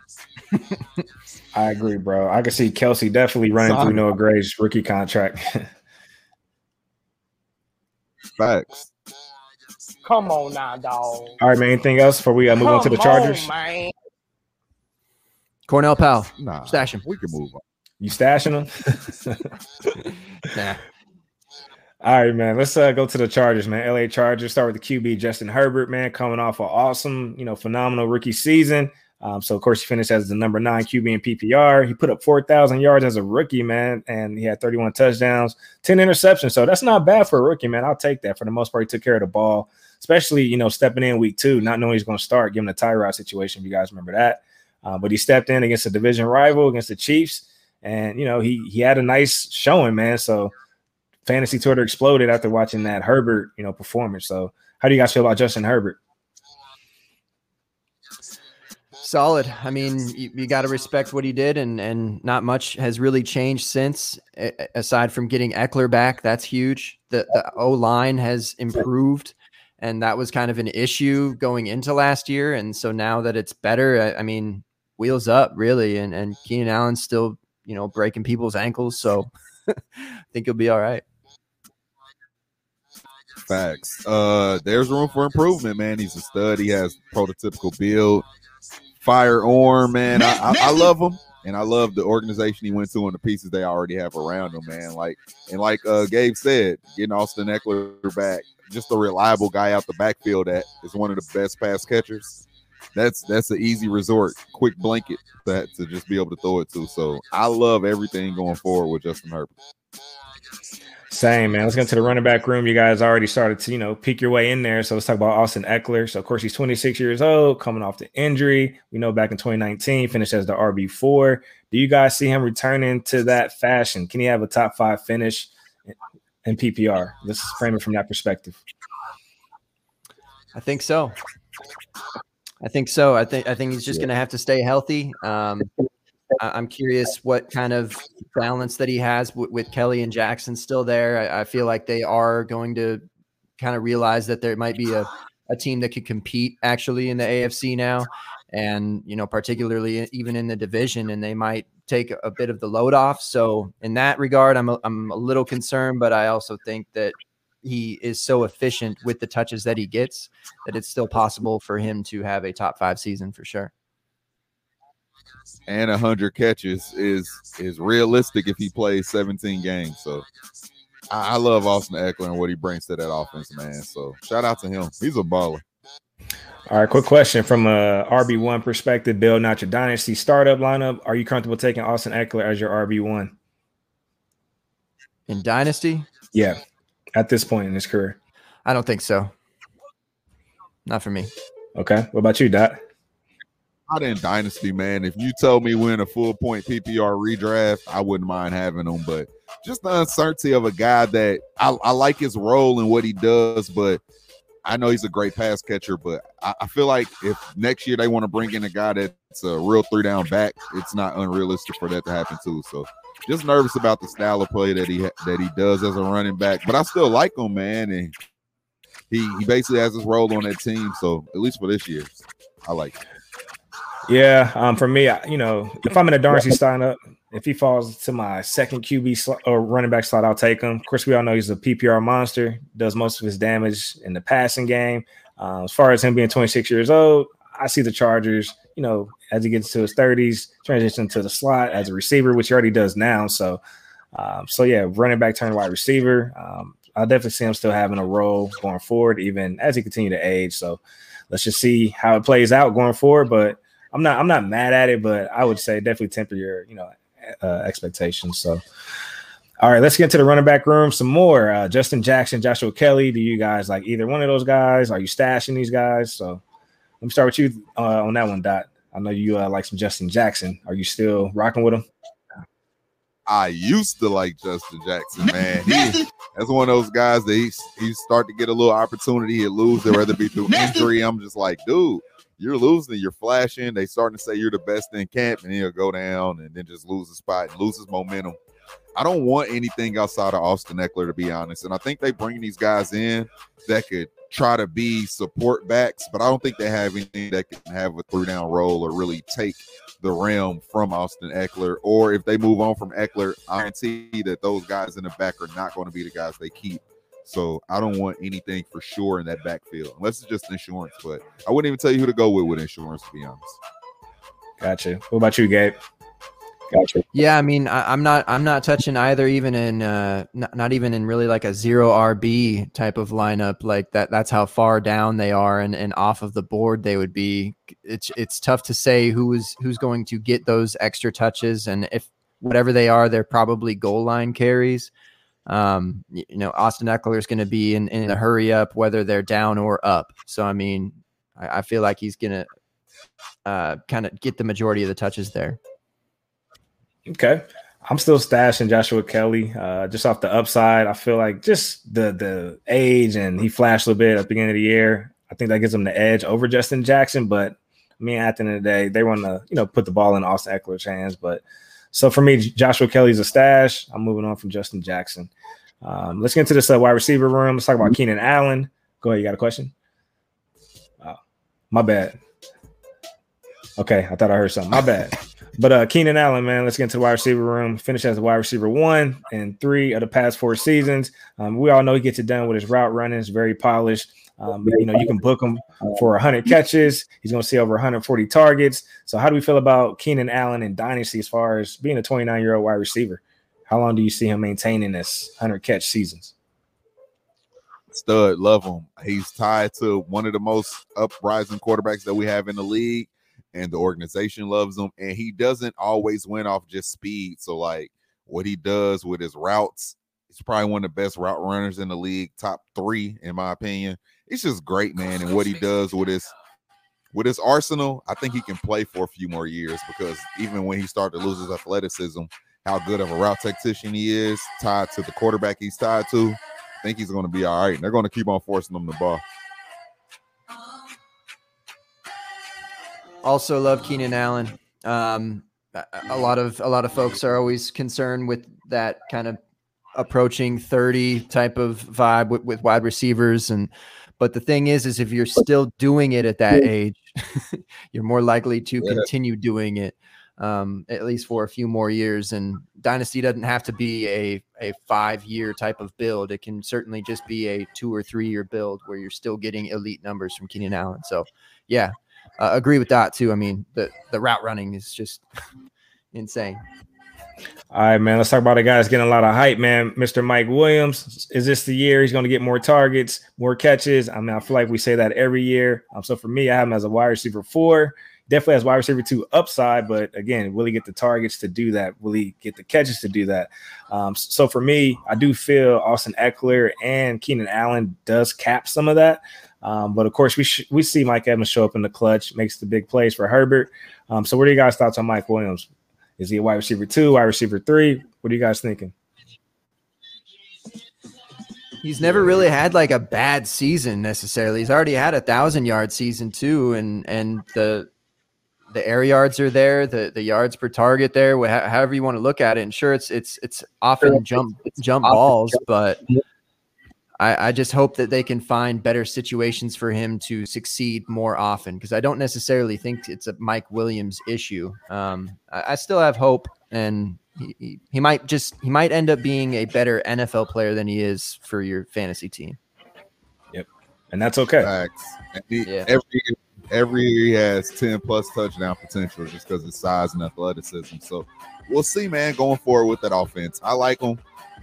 I agree, bro. I can see Kelce definitely running Son. through Noah Gray's rookie contract. Facts. Come on now, dog. All right, man. Anything else before we uh, move on to the Come on, Chargers? man. Cornell Powell, Nah, stash him. we can move on. You stashing him? Nah. All right, man. Let's uh, go to the Chargers, man. LA Chargers start with the QB Justin Herbert, man, coming off an awesome, you know, phenomenal rookie season. Um, so of course he finished as the number nine QB in PPR. He put up four thousand yards as a rookie, man, and he had thirty-one touchdowns, ten interceptions. So that's not bad for a rookie, man. I'll take that. For the most part, he took care of the ball, especially you know stepping in week two, not knowing he's going to start, given the Tyrod situation. If you guys remember that, uh, but he stepped in against a division rival against the Chiefs, and you know he he had a nice showing, man. So fantasy Twitter exploded after watching that Herbert, you know, performance. So, how do you guys feel about Justin Herbert? Solid. I mean, you, you got to respect what he did, and and not much has really changed since, aside from getting Ekeler back. That's huge. The the O line has improved, and that was kind of an issue going into last year. And so now that it's better, I, I mean, wheels up really. And and Keenan Allen's still you know breaking people's ankles, so I think he'll be all right. Facts. Uh, there's room for improvement, man. He's a stud. He has prototypical build, firearm, man. I, I, I love him, and I love the organization he went to and the pieces they already have around him, man. Like and like uh, Gabe said, getting Austin Ekeler back, just a reliable guy out the backfield that is one of the best pass catchers. That's that's an easy resort, quick blanket that to just be able to throw it to. So I love everything going forward with Justin Herbert. Same, man. Let's get to the running back room. You guys already started to, you know, peek your way in there. So let's talk about Austin Ekeler. So, of course, he's 26 years old, coming off the injury. We know back in 2019, finished as the RB4. Do you guys see him returning to that fashion? Can he have a top five finish in PPR? Let's frame it from that perspective. I think so. I think so. I think I think he's just going to have to stay healthy. Um, I, I'm curious what kind of balance that he has with Kelley and Jackson still there. I, I feel like they are going to kind of realize that there might be a, a team that could compete actually in the AFC now, and you know particularly even in the division, and they might take a bit of the load off. So in that regard, I'm a, I'm a little concerned, but I also think that he is so efficient with the touches that he gets that it's still possible for him to have a top five season for sure. And 100 catches is is realistic if he plays 17 games. So I, I love Austin Ekeler and what he brings to that offense, man. So shout out to him. He's a baller. All right, quick question from uh, a RB1 perspective, Bill, not your dynasty startup lineup. Are you comfortable taking Austin Ekeler as your RB1? In Dynasty, Yeah, at this point in his career. I don't think so. Not for me. Okay. What about you, Dot? Not in dynasty, man. If you told me we're in a full point PPR redraft, I wouldn't mind having him. But just the uncertainty of a guy that I, I like his role and what he does, but I know he's a great pass catcher, but I, I feel like if next year they want to bring in a guy that's a real three down back, it's not unrealistic for that to happen too. So just nervous about the style of play that he that he does as a running back, but I still like him, man, and he he basically has his role on that team. So at least for this year, I like. Yeah, um, for me, you know, if I'm in a Darcy sign up, if he falls to my second QB slot or running back slot, I'll take him. Of course, we all know he's a PPR monster, does most of his damage in the passing game. Uh, as far as him being 26 years old, I see the Chargers, you know, as he gets to his 30s, transition to the slot as a receiver, which he already does now. So, um, so yeah, running back turn wide receiver. Um, I definitely see him still having a role going forward, even as he continue to age. So, let's just see how it plays out going forward. But I'm not, I'm not mad at it, but I would say definitely temper your, you know, uh, expectations. So, all right, let's get into the running back room some more. Uh, Justin Jackson, Joshua Kelley. Do you guys like either one of those guys? Are you stashing these guys? So, let me start with you uh, on that one, Dot. I know you uh, like some Justin Jackson. Are you still rocking with him? I used to like Justin Jackson, man. He, that's one of those guys that he's he start to get a little opportunity, he lose it, whether it be through injury. I'm just like, dude, you're losing, you're flashing. They starting to say you're the best in camp, and he'll go down and then just lose the spot and loses momentum. I don't want anything outside of Austin Ekeler, to be honest. And I think they bring these guys in that could try to be support backs, but I don't think they have anything that can have a three down role or really take the realm from Austin Ekeler. Or if they move on from Ekeler, I guarantee that those guys in the back are not going to be the guys they keep. So I don't want anything for sure in that backfield, unless it's just insurance. But I wouldn't even tell you who to go with with insurance, to be honest. Gotcha. What about you, Gabe? Gotcha. Yeah, I mean, I, am not, I'm not touching either, even in, uh, not, not even in really like a zero RB type of lineup like that. That's how far down they are, and and off of the board they would be. It's it's tough to say who is who's going to get those extra touches, and if whatever they are, they're probably goal line carries. Um, you know, Austin Ekeler is going to be in in a hurry up, whether they're down or up. So I mean, I, I feel like he's going to uh, kind of get the majority of the touches there. Okay. I'm still stashing Joshua Kelley uh, just off the upside. I feel like just the the age and he flashed a little bit at the beginning of the year. I think that gives him the edge over Justin Jackson. But I mean, at the end of the day, they want to you know put the ball in Austin Ekeler's hands. But so for me, Joshua Kelley's a stash. I'm moving on from Justin Jackson. Um, let's get into this uh, wide receiver room. Let's talk about Keenan Allen. Go ahead. You got a question? Oh, my bad. Okay, I thought I heard something. My bad. But uh Keenan Allen, man, let's get into the wide receiver room. Finished as a wide receiver one and three of the past four seasons. Um, we all know he gets it done with his route running. It's very polished. Um, you know, you can book him for 100 catches. He's going to see over 140 targets. So, how do we feel about Keenan Allen and Dynasty as far as being a 29 year old wide receiver? How long do you see him maintaining this 100 catch seasons? Stud, love him. He's tied to one of the most uprising quarterbacks that we have in the league and the organization loves him. And he doesn't always win off just speed. So, like what he does with his routes, he's probably one of the best route runners in the league, top three, in my opinion. It's just great, man. And what he does with his with his arsenal, I think he can play for a few more years because even when he started to lose his athleticism, how good of a route tactician he is, tied to the quarterback he's tied to, I think he's going to be all right. And they're going to keep on forcing him the ball. Also love Keenan Allen. Um, a lot of a lot of folks are always concerned with that kind of approaching 30 type of vibe with, with wide receivers and but the thing is is if you're still doing it at that age you're more likely to yeah. continue doing it um, at least for a few more years and dynasty doesn't have to be a, a five year type of build it can certainly just be a two or three year build where you're still getting elite numbers from keenan allen so yeah uh, agree with that too. I mean, the the route running is just insane. All right, man. Let's talk about a guy that's getting a lot of hype, man. Mr. Mike Williams. Is this the year he's going to get more targets, more catches? I mean, I feel like we say that every year. Um, so for me, I have him as a wide receiver four. Definitely as wide receiver two upside, but again, will he get the targets to do that? Will he get the catches to do that? Um, so for me, I do feel Austin Ekeler and Keenan Allen does cap some of that. Um, but of course, we sh- we see Mike Evans show up in the clutch, makes the big plays for Herbert. Um, so, what are you guys' thoughts on Mike Williams? Is he a wide receiver two, wide receiver three? What are you guys thinking? He's never really had like a bad season necessarily. He's already had a thousand yard season too, and and the the air yards are there, the the yards per target there, however you want to look at it. And sure, it's it's it's often jump jump balls, but I, I just hope that they can find better situations for him to succeed more often because I don't necessarily think it's a Mike Williams issue. Um, I, I still have hope, and he, he, he might just he might end up being a better NFL player than he is for your fantasy team. Yep, and that's okay. Facts. He- Yeah. Every every year he has 10 plus touchdown potential just because of size and athleticism. So we'll see, man, going forward with that offense. I like him.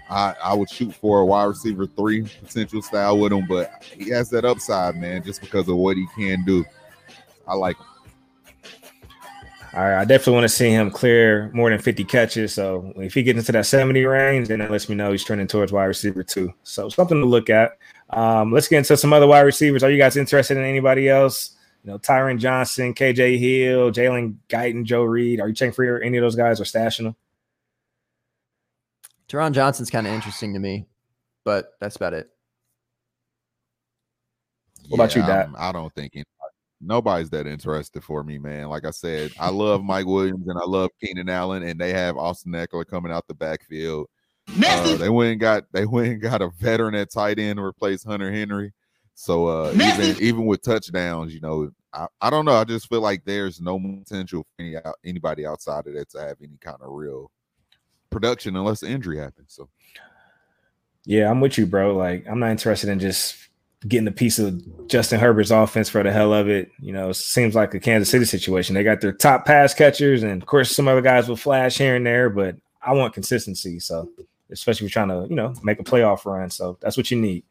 I, I would shoot for a wide receiver three potential style with him, but he has that upside, man, just because of what he can do. I like him. All right, I definitely want to see him clear more than 50 catches. So if he gets into that 70 range, then that lets me know he's trending towards wide receiver two. So something to look at. Um, let's get into some other wide receivers. Are you guys interested in anybody else? You know, Tyron Johnson, KJ Hill, Jalen Guyton, Joe Reed. Are you checking for any of those guys or stashing them? Tyron Johnson's kind of interesting to me, but that's about it. What about you, Dad? I'm- don't think anybody, nobody's that interested for me, man. Like I said, I love Mike Williams and I love Keenan Allen, and they have Austin Ekeler coming out the backfield. Uh, they went and got they went and got a veteran at tight end to replace Hunter Henry. So uh, even even with touchdowns, you know, I, I don't know. I just feel like there's no potential for any, anybody outside of that to have any kind of real production unless injury happens. So Yeah, I'm with you, bro. Like, I'm not interested in just getting a piece of Justin Herbert's offense for the hell of it. You know, it seems like a Kansas City situation. They got their top pass catchers, and of course, some other guys will flash here and there, but I want consistency. So, especially if you're trying to, you know, make a playoff run. So, that's what you need.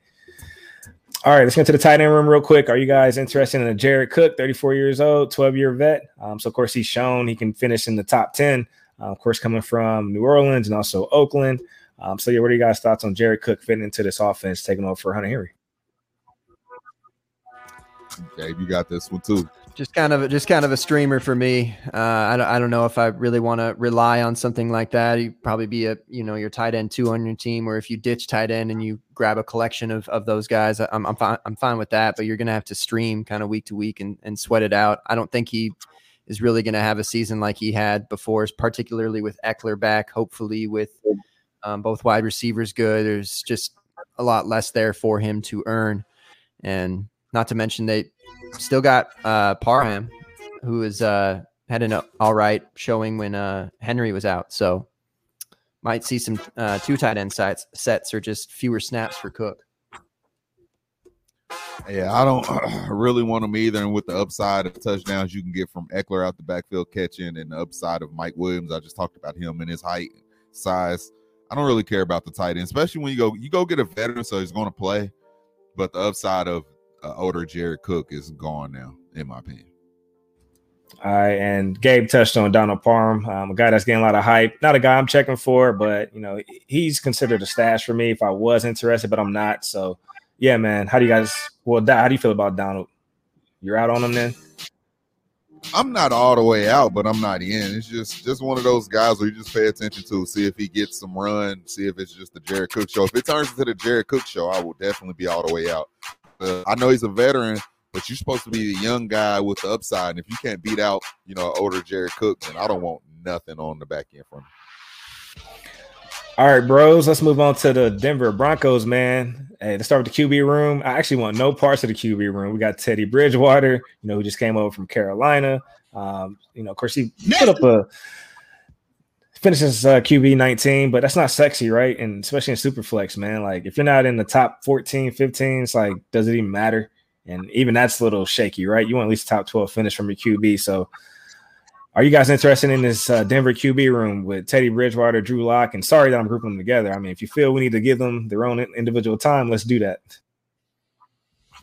All right, let's get to the tight end room real quick. Are you guys interested in a Jared Cook, 34 years old, 12 year vet? Um, so, of course, he's shown he can finish in the top 10, uh, of course, coming from New Orleans and also Oakland. Um, so, yeah, what are you guys' thoughts on Jared Cook fitting into this offense, taking over for Hunter Henry? Gabe, you got this one too. Just kind of, just kind of a streamer for me. Uh, I don't, I don't know if I really want to rely on something like that. You probably be a, you know, your tight end two on your team, or if you ditch tight end and you grab a collection of, of those guys, I'm, I'm fine, I'm fine with that. But you're gonna have to stream kind of week to week and, and sweat it out. I don't think he is really gonna have a season like he had before, particularly with Ekeler back. Hopefully, with um, both wide receivers good, there's just a lot less there for him to earn, and not to mention they still got uh Parham, who is uh had an all right showing when uh Henry was out. So might see some uh two tight end sites sets or just fewer snaps for Cook. Yeah, I don't really want him either. And with the upside of touchdowns you can get from Ekeler out the backfield catching and the upside of Mike Williams, I just talked about him and his height, size. I don't really care about the tight end, especially when you go you go get a veteran, so he's going to play. But the upside of uh, older Jared Cook is gone now, in my opinion. All right, and Gabe touched on Donald Parham, um, a guy that's getting a lot of hype. Not a guy I'm checking for, but you know he's considered a stash for me if I was interested, but I'm not. So, yeah, man. How do you guys? Well, how do you feel about Donald? You're out on him then? I'm not all the way out, but I'm not in. It's just just one of those guys where you just pay attention to, see if he gets some run, see if it's just the Jared Cook show. If it turns into the Jared Cook show, I will definitely be all the way out. Uh, I know he's a veteran, but you're supposed to be the young guy with the upside. And if you can't beat out, you know, older Jared Cook, then I don't want nothing on the back end from him. All right, bros. Let's move on to the Denver Broncos, man. Hey, let's start with the QB room. I actually want no parts of the QB room. We got Teddy Bridgewater, you know, who just came over from Carolina. Um, you know, of course, he put up a finishes uh, QB 19, but that's not sexy, right? And especially in Superflex, man. Like, if you're not in the top 14, 15, it's like, does it even matter? And even that's a little shaky, right? You want at least top 12 finish from your QB. So, are you guys interested in this uh, Denver QB room with Teddy Bridgewater, Drew Lock? And sorry that I'm grouping them together. I mean, if you feel we need to give them their own individual time, let's do that.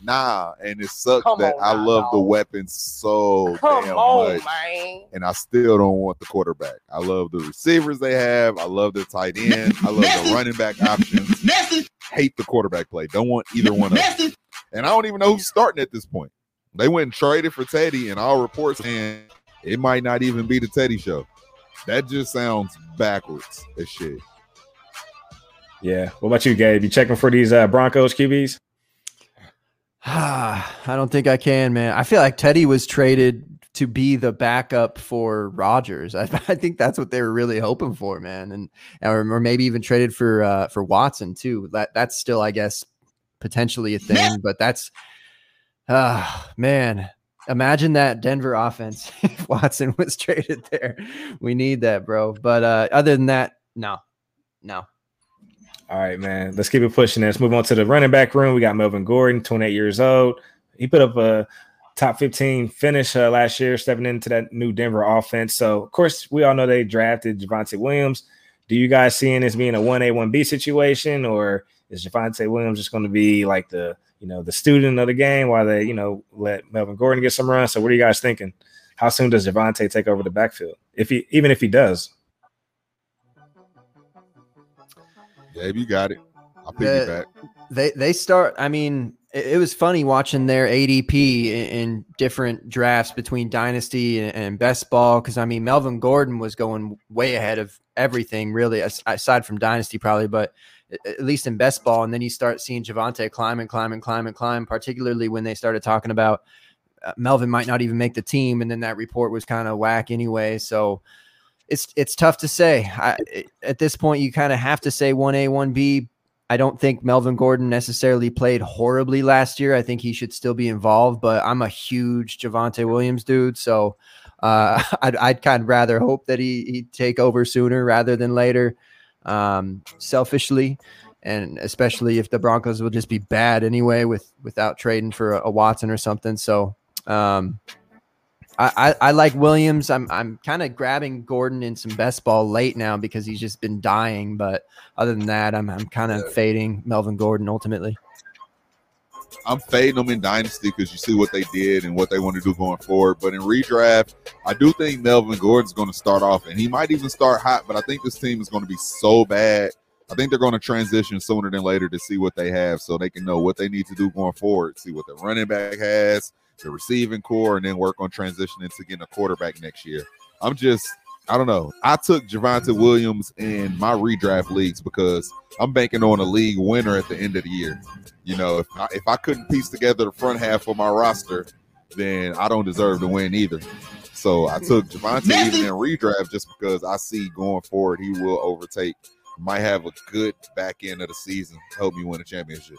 Nah, and it sucks Come that on I now, love the weapons so Come damn on, much. man. and I still don't want the quarterback. I love the receivers they have. I love the tight end. I love the running back options. Hate the quarterback play. Don't want either one of them. And I don't even know who's starting at this point. They went and traded for Teddy, and all reports saying it might not even be the Teddy show. That just sounds backwards as shit. Yeah. What about you, Gabe? You checking for these uh, Broncos QBs? I don't think I can, man. I feel like Teddy was traded to be the backup for Rodgers. I, I think that's what they were really hoping for, man, and or, or maybe even traded for uh, for Watson too. That that's still, I guess, potentially a thing, but that's, ah, uh, man. Imagine that Denver offense if Watson was traded there. We need that, bro. But uh, other than that, no, no. All right, man. Let's keep it pushing. Let's move on to the running back room. We got Melvin Gordon, 28 years old. He put up a top 15 finish uh, last year, stepping into that new Denver offense. So, of course, we all know they drafted Javonte Williams. Do you guys seeing this being a 1A, 1B situation, or is Javonte Williams just going to be like the you know the student of the game while they you know let Melvin Gordon get some runs. So, what are you guys thinking? How soon does Javonte take over the backfield? If he even if he does? Gabe, you got it. I'll pick the, you back. They they start. I mean, it, it, was funny watching their ADP in, in different drafts between Dynasty and, and Best Ball because I mean Melvin Gordon was going way ahead of everything really, aside from Dynasty probably, but at least in Best Ball. And then you start seeing Javonte climb and climb and climb and climb, particularly when they started talking about uh, Melvin might not even make the team, and then that report was kind of whack anyway. So it's it's tough to say. I, at this point, you kind of have to say one A, one B. I don't think Melvin Gordon necessarily played horribly last year. I think he should still be involved, but I'm a huge Javonte Williams dude, so uh, I'd, I'd kind of rather hope that he he take over sooner rather than later. Um, selfishly, and especially if the Broncos will just be bad anyway with without trading for a, a Watson or something. So um, I, I, like Williams. I'm I'm kind of grabbing Gordon in some best ball late now because he's just been dying. But other than that, I'm I'm kind of fading Melvin Gordon ultimately. I'm fading them in dynasty because you see what they did and what they want to do going forward. But in redraft, I do think Melvin Gordon's going to start off, and he might even start hot. But I think this team is going to be so bad. I think they're going to transition sooner than later to see what they have, so they can know what they need to do going forward. See what the running back has, the receiving core, and then work on transitioning to getting a quarterback next year. I'm just, I don't know. I took Javonte Williams in my redraft leagues because I'm banking on a league winner at the end of the year. You know, if I, if I couldn't piece together the front half of my roster, then I don't deserve to win either. So I took Javonte even in redraft just because I see going forward he will overtake. Might have a good back end of the season, help me win a championship.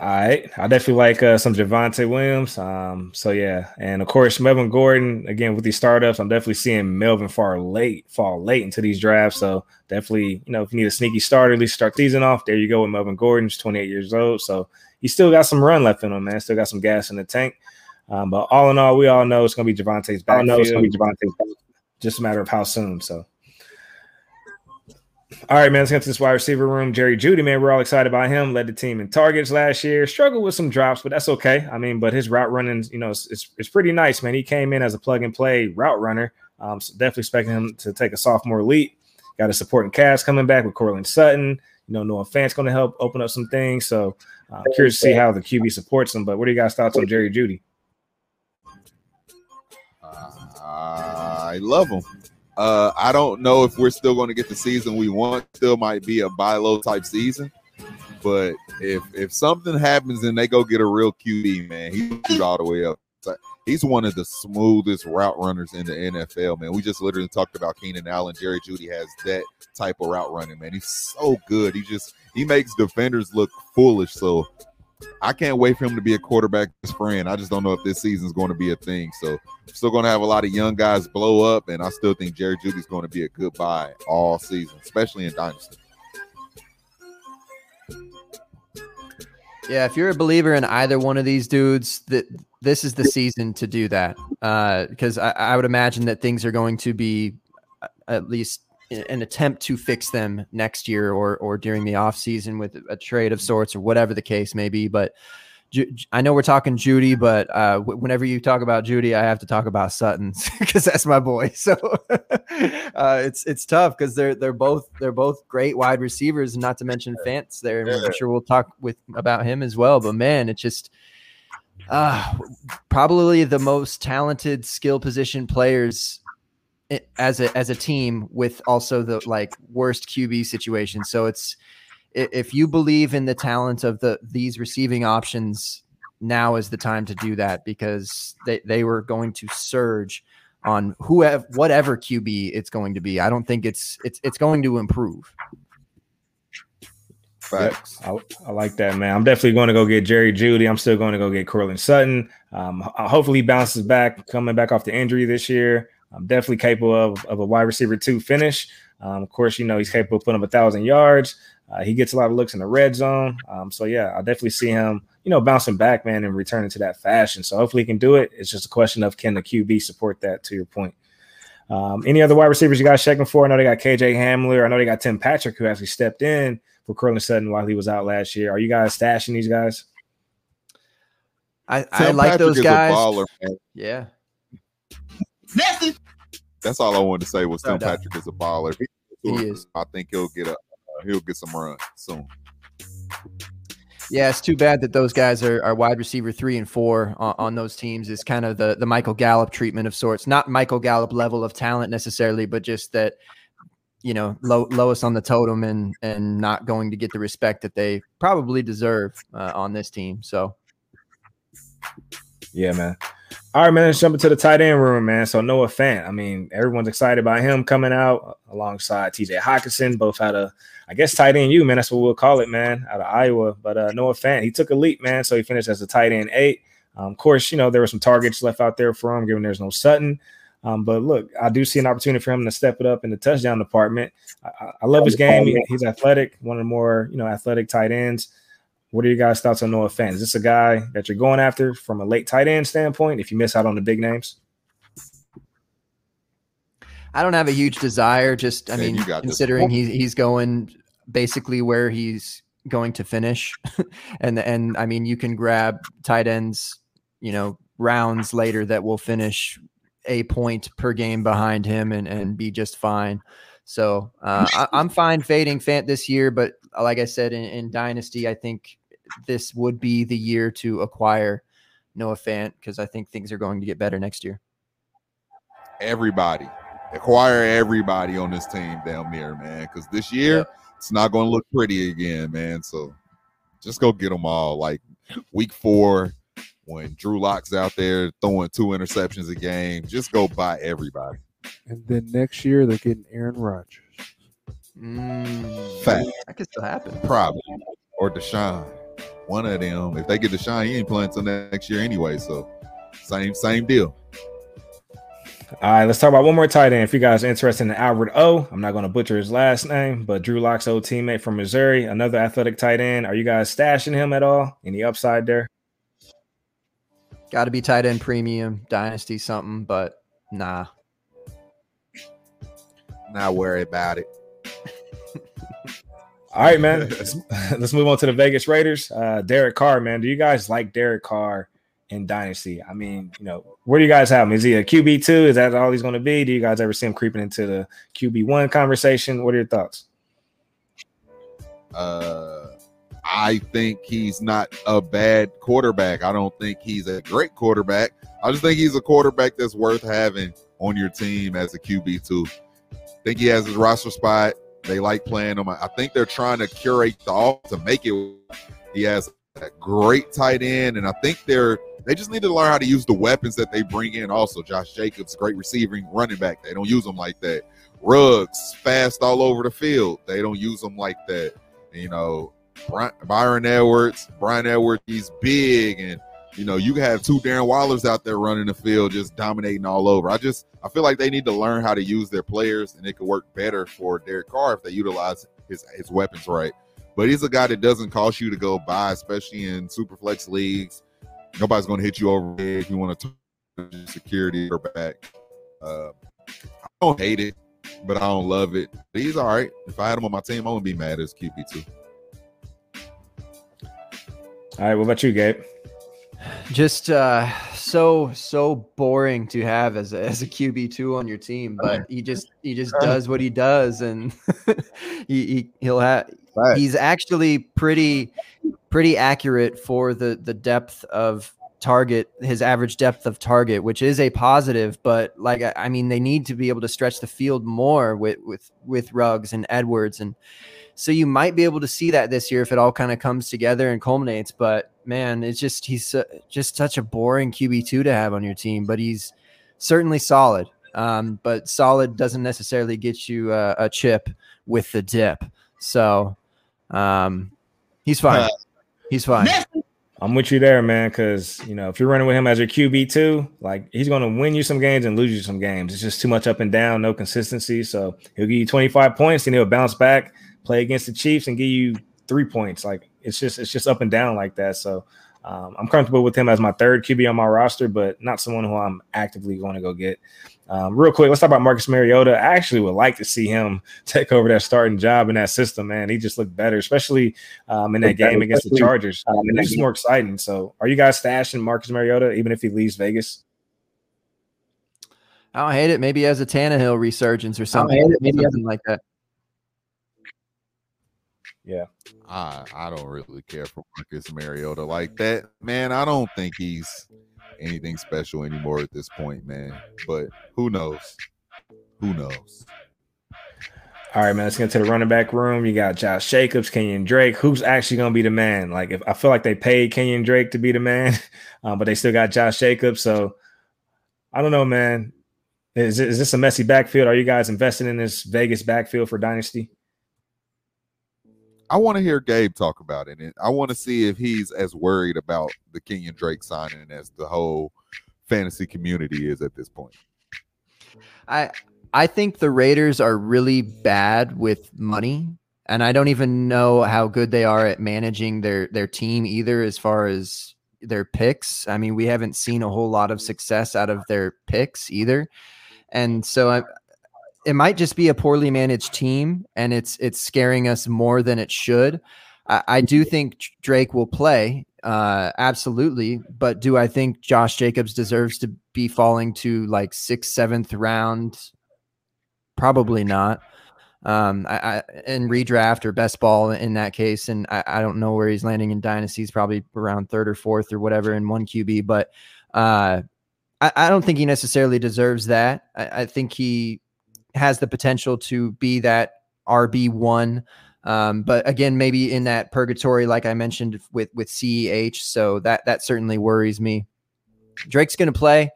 All right, I definitely like uh, some Javonte Williams. Um, so yeah, and of course Melvin Gordon. Again with these startups, I'm definitely seeing Melvin far late, fall late into these drafts. So definitely, you know, if you need a sneaky starter, at least start season off. There you go with Melvin Gordon. He's 28 years old, so he still got some run left in him, man. Still got some gas in the tank. Um, but all in all, we all know it's gonna be Javonte's backfield. Know it's gonna be Javonte's Just a matter of how soon. So all right, man. Let's get to this wide receiver room. Jerry Jeudy, man, we're all excited about him. Led the team in targets last year. Struggled with some drops, but that's okay. I mean, but his route running, you know, it's, it's, it's pretty nice, man. He came in as a plug and play route runner. Um, so definitely expecting him to take a sophomore leap. Got a supporting cast coming back with Courtland Sutton. You know, Noah Fant's going to help open up some things. So uh, I'm curious to see how the QB supports him. But what do you guys thoughts on Jerry Jeudy? Uh, I love him. Uh, I don't know if we're still going to get the season we want. Still might be a buy low type season. But if if something happens and they go get a real QB, man, he shoot all the way up. He's one of the smoothest route runners in the NFL, man. We just literally talked about Keenan Allen. Jerry Jeudy has that type of route running, man. He's so good. He just he makes defenders look foolish. So I can't wait for him to be a quarterback's friend. I just don't know if this season is going to be a thing. So still going to have a lot of young guys blow up, and I still think Jerry Jeudy's going to be a good buy all season, especially in Dynasty. Yeah, if you're a believer in either one of these dudes, that this is the season to do that. Because uh, I, I would imagine that things are going to be uh, at least an attempt to fix them next year or or during the off season with a trade of sorts or whatever the case may be. But I know we're talking Jeudy, but uh, whenever you talk about Jeudy, I have to talk about Sutton because that's my boy. So uh, it's it's tough because they're they're both they're both great wide receivers, and not to mention Fant's there. And I'm sure we'll talk with about him as well. But man, it's just uh, probably the most talented skill position players as a as a team with also the like worst QB situation. So it's if you believe in the talent of the these receiving options, now is the time to do that because they, they were going to surge on whoever whatever QB it's going to be. I don't think it's it's it's going to improve. Facts. I, I like that, man. I'm definitely going to go get Jerry Jeudy. I'm still going to go get Courtland Sutton. Um, hopefully, he bounces back, coming back off the injury this year. I'm definitely capable of, of a wide receiver two finish. Um, of course, you know he's capable of putting up a thousand yards. Uh, he gets a lot of looks in the red zone. Um, so yeah, I definitely see him, you know, bouncing back, man, and returning to that fashion. So hopefully he can do it. It's just a question of can the QB support that? To your point. Um, any other wide receivers you guys checking for? I know they got KJ Hamler. I know they got Tim Patrick, who actually stepped in for Courtland Sutton while he was out last year. Are you guys stashing these guys? I, I like Patrick those guys. A baller, man. Yeah. That's all I wanted to say was Tim. Patrick is a baller. If He to it, is. I think he'll get a uh, he'll get some run soon. Yeah, it's too bad that those guys are, are wide receiver three and four on, on those teams. Is kind of the the Michael Gallup treatment of sorts. Not Michael Gallup level of talent necessarily, but just that you know low, lowest on the totem and and not going to get the respect that they probably deserve uh, on this team. So Yeah, man. All right, man. Let's jump into the tight end room, man. So Noah Fant. I mean, everyone's excited about him coming out alongside TJ Hockenson. Both had a, I guess, tight end you, man. That's what we'll call it, man, out of Iowa. But uh, Noah Fant, he took a leap, man. So he finished as a tight end eight. Um, of course, you know, there were some targets left out there for him, given there's no Sutton. Um, but look, I do see an opportunity for him to step it up in the touchdown department. I, I- I love his game. He- he's athletic, one of the more, you know, athletic tight ends. What are your guys' thoughts on Noah Fant? Is this a guy that you're going after from a late tight end standpoint if you miss out on the big names? I don't have a huge desire. Just I Man, mean, you this. considering he's he's going basically where he's going to finish, and and I mean, you can grab tight ends, you know, rounds later that will finish a point per game behind him and and be just fine. So uh, I, I'm fine fading Fant this year, but like I said in, in Dynasty, I think this would be the year to acquire Noah Fant because I think things are going to get better next year. Everybody, acquire everybody on this team down there, man. Because this year Yep. it's not going to look pretty again, man. So just go get them all. Like week four, when Drew Lock's out there throwing two interceptions a game, just go buy everybody. And then next year they're getting Aaron Rodgers. Mm, Fact. that could still happen. Probably or Deshaun. One of them. If they get Deshaun, he ain't playing until next year anyway. So same same deal. All right, let's talk about one more tight end. If you guys are interested in Albert O, I'm not going to butcher his last name, but Drew Lock's old teammate from Missouri, another athletic tight end. Are you guys stashing him at all? Any upside there? Got to be tight end premium dynasty something, but nah. Not worry about it. All right, man. let's, let's move on to the Vegas Raiders. Uh, Derek Carr, man. Do you guys like Derek Carr in Dynasty? I mean, you know, where do you guys have him? Is he a QB two? Is that all he's going to be? Do you guys ever see him creeping into the QB one conversation? What are your thoughts? Uh, I think he's not a bad quarterback. I don't think he's a great quarterback. I just think he's a quarterback that's worth having on your team as a QB two. think he has his roster spot. They like playing him. I think they're trying to curate the offense to make it. He has a great tight end, and I think they're they just need to learn how to use the weapons that they bring in. Also, Josh Jacobs, great receiving running back. They don't use them like that. Ruggs, fast all over the field. They don't use them like that. You know, Bry- Byron Edwards, Bryan Edwards, he's big, and you know, you have two Darren Wallers out there running the field, just dominating all over. I just, I feel like they need to learn how to use their players, and it could work better for Derek Carr if they utilize his his weapons right. But he's a guy that doesn't cost you to go buy, especially in super flex leagues. Nobody's going to hit you over if you want to turn security or back. Uh, I don't hate it, but I don't love it. But he's all right. If I had him on my team, I wouldn't be mad as QB two. All right, what about you, Gabe? Just uh, so so boring to have as a, as a QB two on your team, but he just he just does what he does, and he, he he'll have Right. he's actually pretty pretty accurate for the the depth of target, his average depth of target, which is a positive. But like I, I mean, they need to be able to stretch the field more with with with Ruggs and Edwards, and so you might be able to see that this year if it all kind of comes together and culminates. But man, it's just he's uh, just such a boring QB two to have on your team, but he's certainly solid. Um, but solid doesn't necessarily get you uh, a chip with the dip. So um, he's fine. He's fine. I'm with you there, man. Because you know, if you're running with him as your QB two, like he's going to win you some games and lose you some games. It's just too much up and down, no consistency. So he'll give you 25 points, and he'll bounce back, play against the Chiefs, and give you three points. Like it's just it's just up and down like that. So um, I'm comfortable with him as my third QB on my roster, but not someone who I'm actively going to go get. Um, real quick, let's talk about Marcus Mariota. I actually would like to see him take over that starting job in that system, man. He just looked better, especially um, in that game against the Chargers. Um, and it's just more exciting. So, are you guys stashing Marcus Mariota even if he leaves Vegas? I don't hate it. Maybe as a Tannehill resurgence or something. Maybe something like that. Yeah. I I don't really care for Marcus Mariota like that, man. I don't think he's anything special anymore at this point, man. But who knows? Who knows? All right, man. Let's get to the running back room. You got Josh Jacobs, Kenyon Drake. Who's actually going to be the man? Like, if I feel like they paid Kenyon Drake to be the man, um, but they still got Josh Jacobs. So I don't know, man. Is, is this a messy backfield? Are you guys investing in this Vegas backfield for Dynasty? I want to hear Gabe talk about it. And I want to see if he's as worried about the Kenyon Drake signing as the whole fantasy community is at this point. I I think the Raiders are really bad with money. And I don't even know how good they are at managing their their team either as far as their picks. I mean, we haven't seen a whole lot of success out of their picks either. And so I it might just be a poorly managed team and it's it's scaring us more than it should. I, I do think Drake will play, uh, absolutely, but do I think Josh Jacobs deserves to be falling to like sixth, seventh round? Probably not. Um, I, I in redraft or best ball in that case, and I, I don't know where he's landing in dynasties, probably around third or fourth or whatever in one QB, but uh, I, I don't think he necessarily deserves that. I, I think he has the potential to be that RB one. Um, but again, maybe in that purgatory, like I mentioned with with CEH, so that that certainly worries me. Drake's going to play.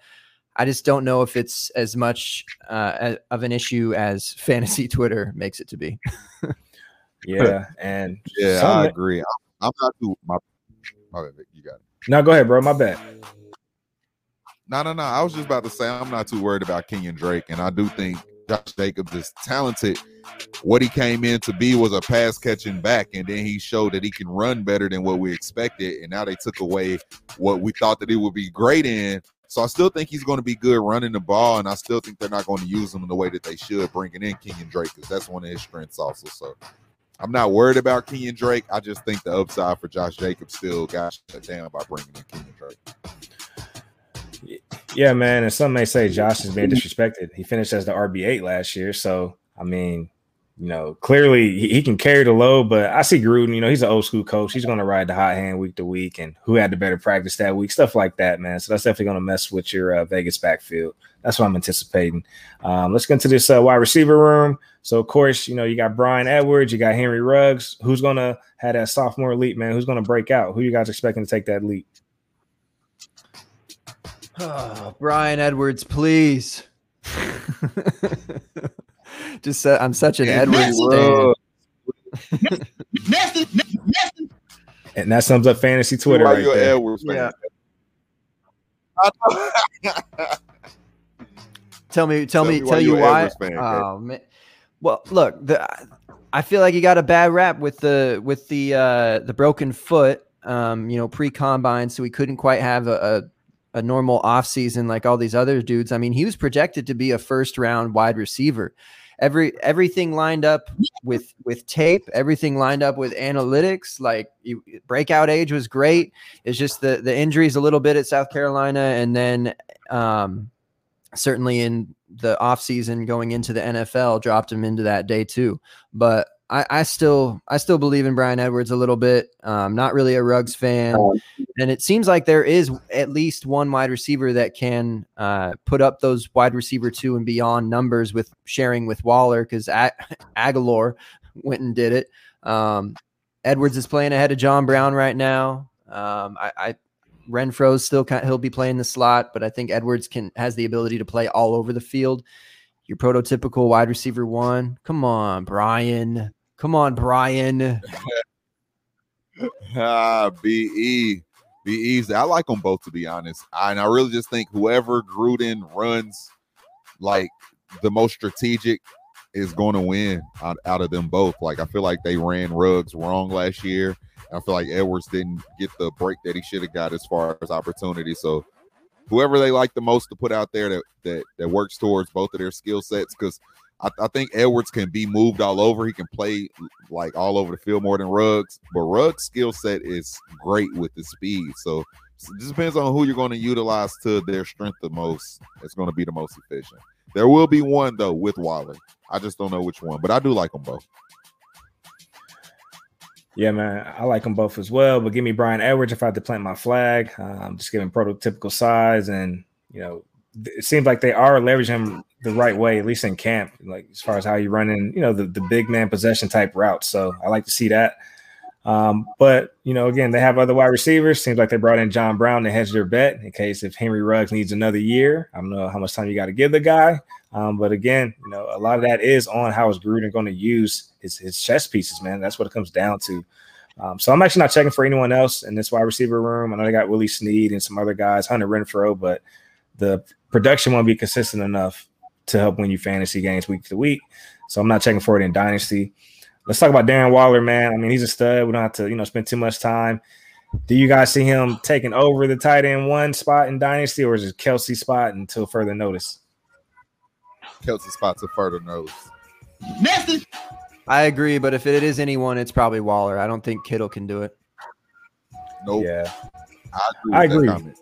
I just don't know if it's as much uh, of an issue as fantasy Twitter makes it to be. yeah, and yeah, I agree. I'm, I'm not too my, my bad, you got it. No, go ahead, bro. My bad. No, no, no. I was just about to say I'm not too worried about Kenyon Drake, and I do think Josh Jacobs is talented. What he came in to be was a pass catching back, and then he showed that he can run better than what we expected. And now they took away what we thought that he would be great in. So I still think he's going to be good running the ball, and I still think they're not going to use him in the way that they should, bringing in Kenyon Drake because that's one of his strengths also. So I'm not worried about Kenyon Drake. I just think the upside for Josh Jacobs still got shut down by bringing in Kenyon Drake. Yeah, man. And some may say Josh is being disrespected. He finished as the RB8 last year. So, I mean, you know, clearly he, he can carry the load, but I see Gruden, you know, he's an old school coach. He's going to ride the hot hand week to week and who had the better practice that week, stuff like that, man. So that's definitely going to mess with your uh, Vegas backfield. That's what I'm anticipating. Um, let's get into this uh, wide receiver room. So, of course, you know, you got Bryan Edwards, you got Henry Ruggs. Who's going to have that sophomore leap, man? Who's going to break out? Who you guys expecting to take that leap? Oh, Bryan Edwards, please. Just uh, I'm such an Edwards fan. and that sums up fantasy Twitter. Right you Edwards fan? Yeah. tell me, tell, tell me, tell you why. Fan, oh man. Well, look, the, I feel like he got a bad rap with the with the uh the broken foot. Um, you know, pre combine, so he couldn't quite have a, a a normal offseason like all these other dudes. I mean, he was projected to be a first round wide receiver. Every everything lined up with with tape, everything lined up with analytics. Like you, breakout age was great. It's just the the injuries a little bit at South Carolina, and then um, certainly in the offseason going into the NFL dropped him into that day too. But I, I still I still believe in Bryan Edwards a little bit. Um, not really a Ruggs fan, and it seems like there is at least one wide receiver that can uh, put up those wide receiver two and beyond numbers with sharing with Waller because Ag- Agholor went and did it. Um, Edwards is playing ahead of John Brown right now. Um, I, I Renfrow's still kind he'll be playing the slot, but I think Edwards can has the ability to play all over the field. Your prototypical wide receiver one. Come on, Bryan. Come on, Bryan. ah, be be easy. I like them both to be honest, I, and I really just think whoever Gruden runs like the most strategic is going to win out, out of them both. Like I feel like they ran Ruggs wrong last year. I feel like Edwards didn't get the break that he should have got as far as opportunity. So whoever they like the most to put out there that that, that works towards both of their skill sets, because I, I, think Edwards can be moved all over. He can play like all over the field more than Ruggs, but Ruggs' skill set is great with the speed. So, it just depends on who you're going to utilize to their strength the most. It's going to be the most efficient. There will be one though with Waller. I just don't know which one, but I do like them both. Yeah, man, I like them both as well. But give me Bryan Edwards if I had to plant my flag. Um, just giving prototypical size, and you know, it seems like they are leveraging him the right way, at least in camp, like as far as how you running, you know, the, the big man possession type routes. So I like to see that. Um, but you know, again, they have other wide receivers. Seems like they brought in John Brown to hedge their bet in case if Henry Ruggs needs another year. I don't know how much time you got to give the guy. Um, but again, you know, a lot of that is on how is Gruden going to use his his chess pieces, man. That's what it comes down to. Um, so I'm actually not checking for anyone else in this wide receiver room. I know they got Willie Snead and some other guys, Hunter Renfrow, but the production won't be consistent enough to help win you fantasy games week to week. So I'm not checking for it in Dynasty. Let's talk about Darren Waller, man. I mean, he's a stud. We don't have to, you know, spend too much time. Do you guys see him taking over the tight end one spot in Dynasty, or is it Kelce spot until further notice? Kelce spot to further notice. Nasty. I agree, but if it is anyone, it's probably Waller. I don't think Kittle can do it. Nope. Yeah. I agree. I agree.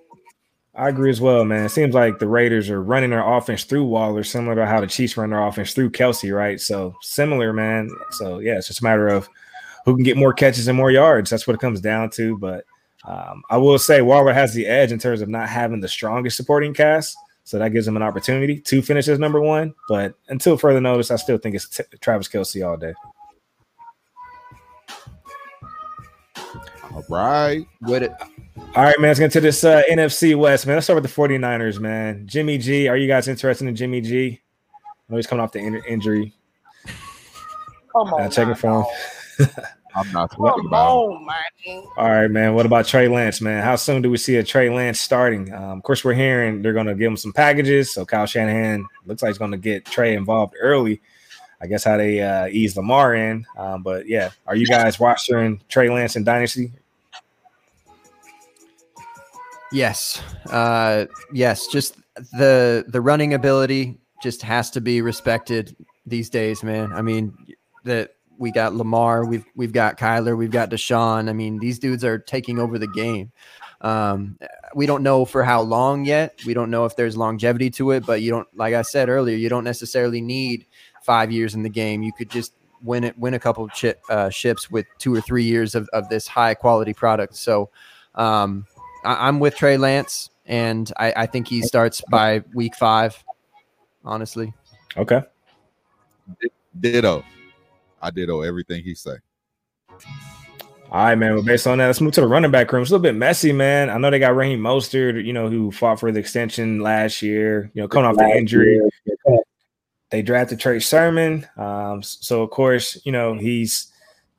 I agree as well, man. It seems like the Raiders are running their offense through Waller, similar to how the Chiefs run their offense through Kelce, right? So similar, man. So yeah, it's just a matter of who can get more catches and more yards. That's what it comes down to. But um, I will say Waller has the edge in terms of not having the strongest supporting cast. So that gives him an opportunity to finish as number one. But until further notice, I still think it's t- Travis Kelce all day. All right. With it. All right, man. Let's get to this uh, NFC West, man. Let's start with the 49ers, man. Jimmy G. Are you guys interested in Jimmy G? I know he's coming off the in- injury. Come on. Uh, checking for him. I'm not talking about. On, man. All right, man. What about Trey Lance, man? How soon do we see a Trey Lance starting? Um, of course, we're hearing they're going to give him some packages. So Kyle Shanahan looks like he's going to get Trey involved early. I guess how they uh, ease Lamar in. Um, but yeah, are you guys watching Trey Lance in Dynasty? Yes, uh, yes. Just the the running ability just has to be respected these days, man. I mean, that we got Lamar, we've we've got Kyler, we've got Deshaun. I mean, these dudes are taking over the game. Um, we don't know for how long yet. We don't know if there's longevity to it, but you don't, like I said earlier, you don't necessarily need five years in the game. You could just win it, win a couple chip, uh, ships with two or three years of, of this high quality product. So, um, I, am with Trey Lance, and I, I think he starts by week five. Honestly. Okay. Ditto. I ditto everything he say. All right, man. Well, based on that, let's move to the running back room. It's a little bit messy, man. I know they got Raheem Mostert, you know, who fought for the extension last year, you know, coming off the injury. They drafted Trey Sermon. Um, so, of course, you know, he's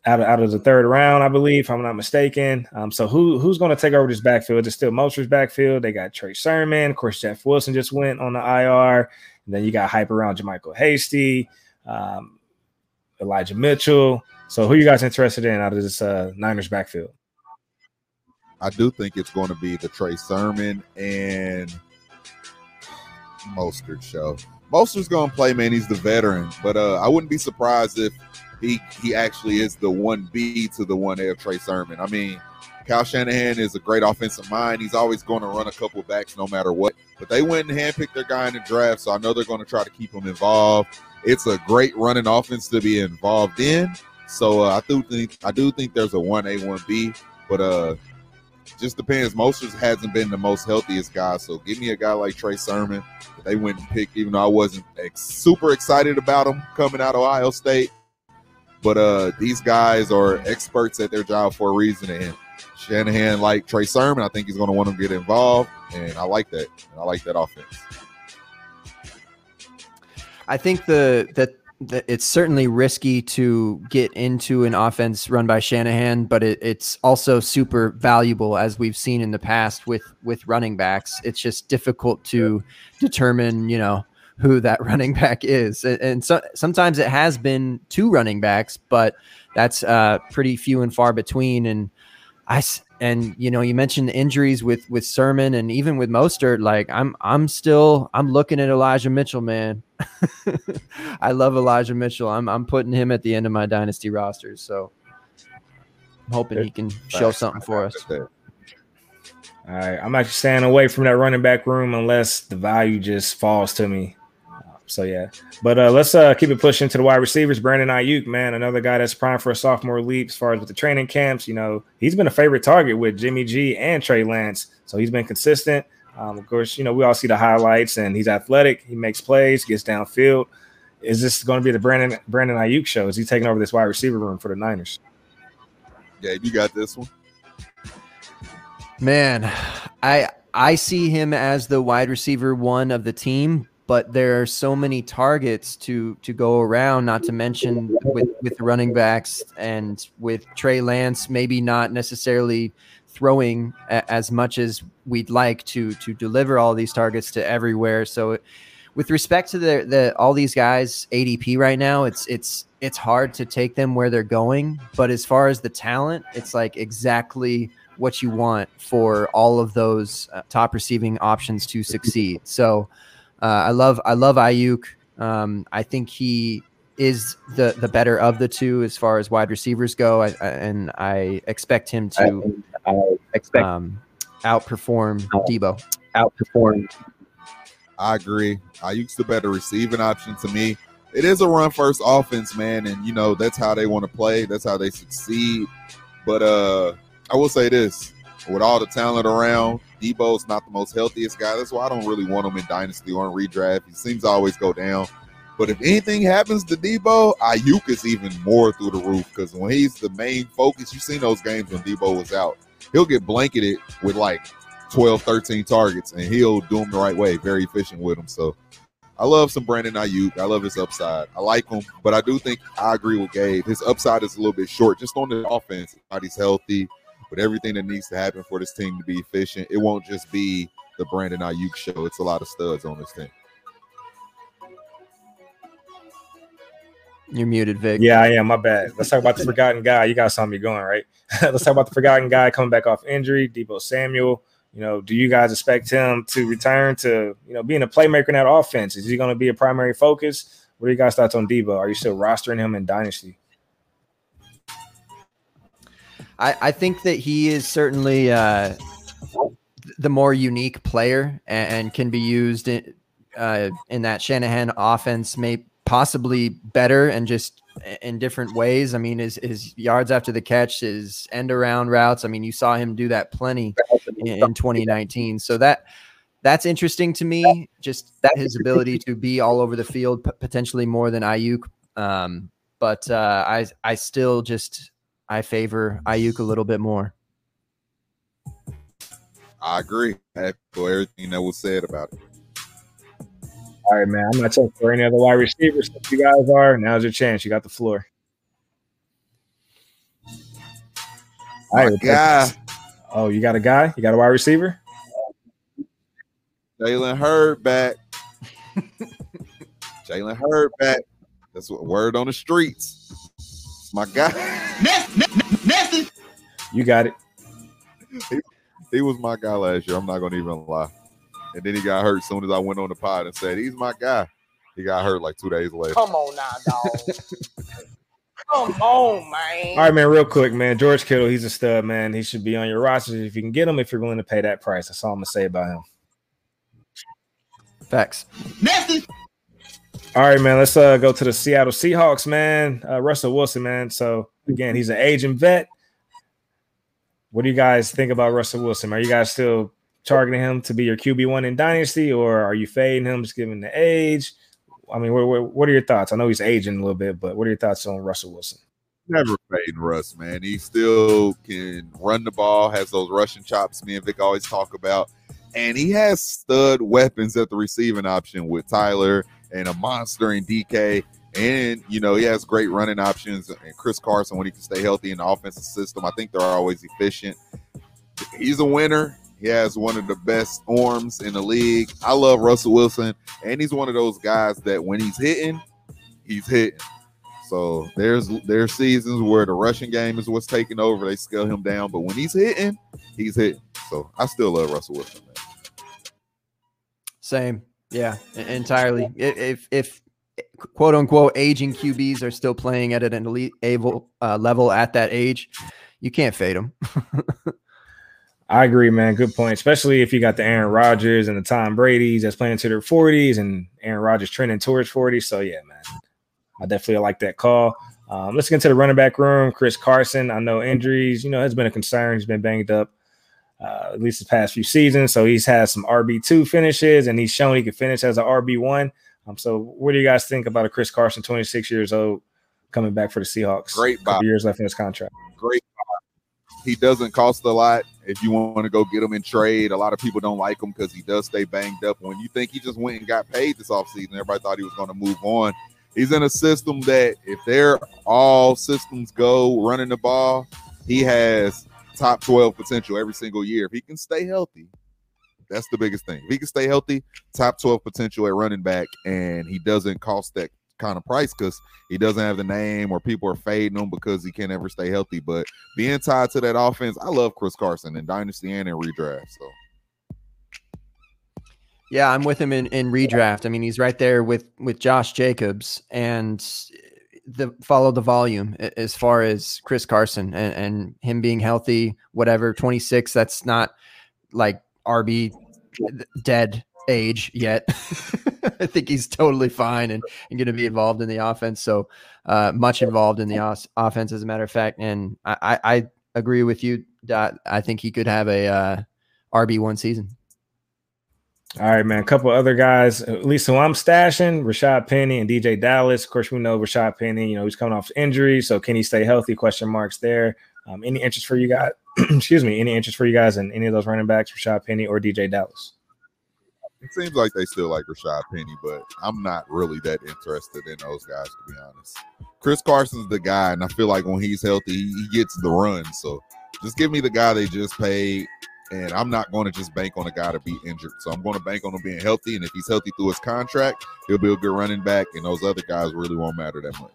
out of, out of the third round, I believe, if I'm not mistaken. Um, so, who who's going to take over this backfield? It's still Mostert's backfield. They got Trey Sermon. Of course, Jeff Wilson just went on the IR. And then you got hype around JaMycal Hasty. Um, Elijah Mitchell. So, who you guys interested in out of this uh, Niners backfield? I do think it's going to be the Trey Sermon and Mostert show. Mostert's going to play, man. He's the veteran, but uh, I wouldn't be surprised if he he actually is the one B to the one A Trey Sermon. I mean, Kyle Shanahan is a great offensive mind. He's always going to run a couple backs no matter what. But they went and handpicked their guy in the draft, so I know they're going to try to keep him involved it's a great running offense to be involved in. So uh, I do think I do think there's a one A one B, but uh, just depends. Mostert hasn't been the most healthiest guy, so give me a guy like Trey Sermon. They went and picked, even though I wasn't ex- super excited about him coming out of Ohio State. But uh, these guys are experts at their job for a reason, and Shanahan like Trey Sermon. I think he's going to want to get involved, and I like that. I like that offense. I think the that that it's certainly risky to get into an offense run by Shanahan, but it, it's also super valuable as we've seen in the past with with running backs. It's just difficult to determine, you know, who that running back is, and, and so sometimes it has been two running backs, but that's uh, pretty few and far between. And I and you know you mentioned injuries with with Sermon and even with Mostert. Like I'm I'm still I'm looking at Elijah Mitchell, man. I love Elijah Mitchell. I'm I'm putting him at the end of my dynasty rosters. So I'm hoping he can show something for us. All right, I'm actually staying away from that running back room unless the value just falls to me. So yeah, but uh, let's uh, keep it pushing to the wide receivers. Brandon Aiyuk, man, another guy that's primed for a sophomore leap. As far as with the training camps, you know, he's been a favorite target with Jimmy G and Trey Lance. So he's been consistent. Um, of course, you know we all see the highlights, and he's athletic. He makes plays, gets downfield. Is this going to be the Brandon Brandon Aiyuk show? Is he taking over this wide receiver room for the Niners? Yeah, you got this one. Man, I I see him as the wide receiver one of the team, but there are so many targets to to go around. Not to mention with with the running backs and with Trey Lance, maybe not necessarily throwing a, as much as we'd like to to deliver all these targets to everywhere. So, with respect to the the all these guys ADP right now, it's it's it's hard to take them where they're going. But as far as the talent, it's like exactly what you want for all of those uh, top receiving options to succeed. So uh, I love I love Aiyuk. Um, I think he is the the better of the two as far as wide receivers go, I, I, and I expect him to expect um, outperform Deebo. outperform. I agree. Aiyuk's the better receiving option to me. It is a run first offense, man, and you know that's how they want to play. That's how they succeed. But uh I will say this: with all the talent around, Deebo's not the most healthiest guy. That's why I don't really want him in dynasty or in redraft. He seems to always go down. But if anything happens to Deebo, Aiyuk is even more through the roof because when he's the main focus, you've seen those games when Deebo was out. He'll get blanketed with like 12, 13 targets, and he'll do them the right way. Very efficient with them. So I love some Brandon Aiyuk. I love his upside. I like him, but I do think I agree with Gabe. His upside is a little bit short just on the offense. Body's healthy, but everything that needs to happen for this team to be efficient, it won't just be the Brandon Aiyuk show. It's a lot of studs on this team. You're muted, Vic. Yeah, I am. My bad. Let's talk about the forgotten guy. You guys saw me going, right? Let's talk about the forgotten guy coming back off injury, Deebo Samuel. You know, do you guys expect him to return to, you know, being a playmaker in that offense? Is he going to be a primary focus? What are you guys' thoughts on Deebo? Are you still rostering him in Dynasty? I, I think that he is certainly uh, the more unique player and, and can be used in, uh, in that Shanahan offense, may possibly better and just in different ways. I mean, his, his yards after the catch, his end around routes. I mean, you saw him do that plenty in, in 2019. So that that's interesting to me. Just that his ability to be all over the field, potentially more than Aiyuk. Um, but uh, I I still just I favor Aiyuk a little bit more. I agree. I echo everything that was said about it. All right, man. I'm not checking for any other wide receivers. If you guys are, now's your chance. You got the floor. All My guy, Oh, you got a guy? You got a wide receiver? Jalen Hurd back. Jalen Hurd back. That's what word on the streets. It's my guy. You got it. he was my guy last year. I'm not gonna even lie. And then he got hurt as soon as I went on the pod and said he's my guy. He got hurt like two days later. Come on now, dog. Come on, man. All right, man. Real quick, man. George Kittle, he's a stud, man. He should be on your roster if you can get him. If you're willing to pay that price, that's all I'm gonna say about him. Facts. All right, man. Let's uh, go to the Seattle Seahawks, man. Uh, Russell Wilson, man. So again, he's an aging vet. what do you guys think about Russell Wilson? Are you guys still targeting him to be your QB one in Dynasty, or are you fading him just given the age? I mean, what, what, what are your thoughts? I know he's aging a little bit, but what are your thoughts on Russell Wilson? Never fading Russ, man. He still can run the ball, has those rushing chops me and Vic always talk about. And he has stud weapons at the receiving option with Tyler and a monster in DK. And, you know, he has great running options and Chris Carson when he can stay healthy in the offensive system. I think they're always efficient. He's a winner. He has one of the best arms in the league. I love Russell Wilson, and he's one of those guys that when he's hitting, he's hitting. So there's there's seasons where the rushing game is what's taking over. They scale him down, but when he's hitting, he's hitting. So I still love Russell Wilson. Man. Same, yeah, entirely. If if quote unquote aging QBs are still playing at an elite able uh, level at that age, you can't fade them. I agree, man. Good point. Especially if you got the Aaron Rodgers and the Tom Brady's that's playing to their 40s and Aaron Rodgers trending towards 40. So, yeah, man. I definitely like that call. Um, let's get into the running back room. Chris Carson, I know injuries, you know, has been a concern. He's been banged up uh, at least the past few seasons. So he's had some RB2 finishes and he's shown he can finish as an RB1. Um, so what do you guys think about a Chris Carson, 26 years old, coming back for the Seahawks? Great buy. years left in his contract. Great buy. He doesn't cost a lot if you want to go get him in trade. A lot of people don't like him because he does stay banged up. When you think he just went and got paid this offseason, everybody thought he was going to move on. He's in a system that if they're all systems go running the ball, he has top 12 potential every single year. If he can stay healthy, that's the biggest thing. If he can stay healthy, top 12 potential at running back, and he doesn't cost that kind of price because he doesn't have the name or people are fading him because he can't ever stay healthy. But being tied to that offense, I love Chris Carson in Dynasty and in redraft. So yeah, I'm with him in, in redraft. I mean, he's right there with with Josh Jacobs and the follow the volume as far as Chris Carson and, and him being healthy, whatever, 26, that's not like RB dead age yet. I think he's totally fine and, and going to be involved in the offense. So uh, much involved in the os- offense, as a matter of fact. And I, I, I agree with you. Dot. I think he could have a uh, RB one season. All right, man. A couple other guys, at least who I'm stashing, Rashad Penny and DeeJay Dallas. Of course, we know Rashad Penny, you know, he's coming off injury. So can he stay healthy? Question marks there. Um, any interest for you guys? excuse me, any interest for you guys in any of those running backs, Rashad Penny or DeeJay Dallas? It seems like they still like Rashad Penny, but I'm not really that interested in those guys, to be honest. Chris Carson's the guy, and I feel like when he's healthy, he gets the run. So just give me the guy they just paid and I'm not going to just bank on a guy to be injured. So I'm going to bank on him being healthy. And if he's healthy through his contract, he'll be a good running back. And those other guys really won't matter that much.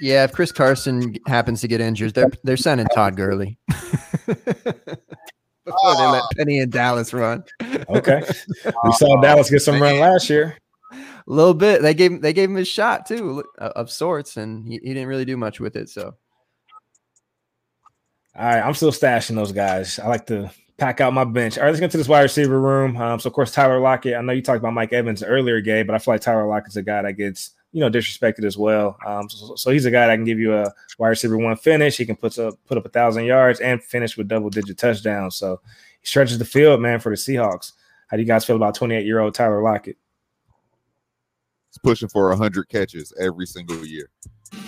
Yeah, if Chris Carson happens to get injured, they're they're sending Todd Gurley. Before they let ah. Penny and Dallas run. Okay. We saw Dallas get some run last year. A little bit. They gave they gave him his shot too, of sorts, and he, he didn't really do much with it. So all right, I'm still stashing those guys. I like to pack out my bench. All right, let's get to this wide receiver room. Um, so of course, Tyler Lockett. I know you talked about Mike Evans earlier, Gabe, but I feel like Tyler Lockett's a guy that gets you know disrespected as well. Um, so, so, he's a guy that can give you a wide receiver one finish. He can put up put up a thousand yards and finish with double digit touchdowns. So he stretches the field, man, for the Seahawks. How do you guys feel about 28 year old Tyler Lockett? He's pushing for 100 catches every single year.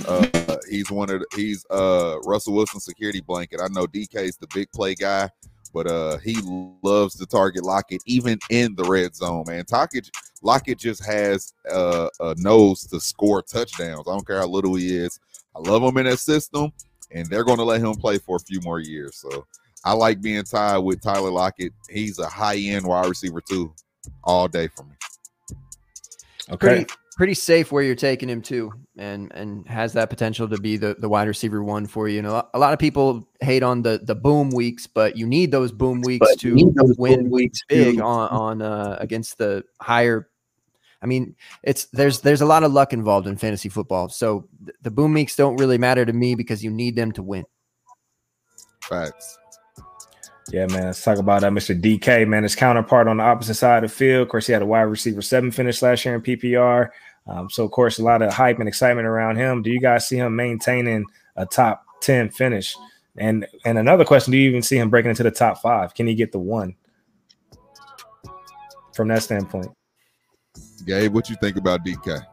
Uh, he's one of the, he's uh Russell Wilson security blanket. I know DK is the big play guy, but uh he loves to target Lockett even in the red zone. Man, Lockett Lockett just has uh, a nose to score touchdowns. I don't care how little he is. I love him in that system, and they're going to let him play for a few more years. So I like being tied with Tyler Lockett. He's a high end wide receiver too, all day for me. Okay. Pretty, pretty safe where you're taking him to, and and has that potential to be the the wide receiver one for you. You know, a lot of people hate on the the boom weeks, but you need those boom weeks but to win weeks big to... on on uh, against the higher. I mean, it's there's there's a lot of luck involved in fantasy football, so the boom weeks don't really matter to me because you need them to win. Facts. Yeah, man. Let's talk about uh, Mr. DK, man. His counterpart on the opposite side of the field. Of course, he had a wide receiver seven finish last year in PPR. Um, so, of course, a lot of hype and excitement around him. Do you guys see him maintaining a top 10 finish And and another question: Do you even see him breaking into the top five? Can he get the one from that standpoint? Gabe, what you think about DK?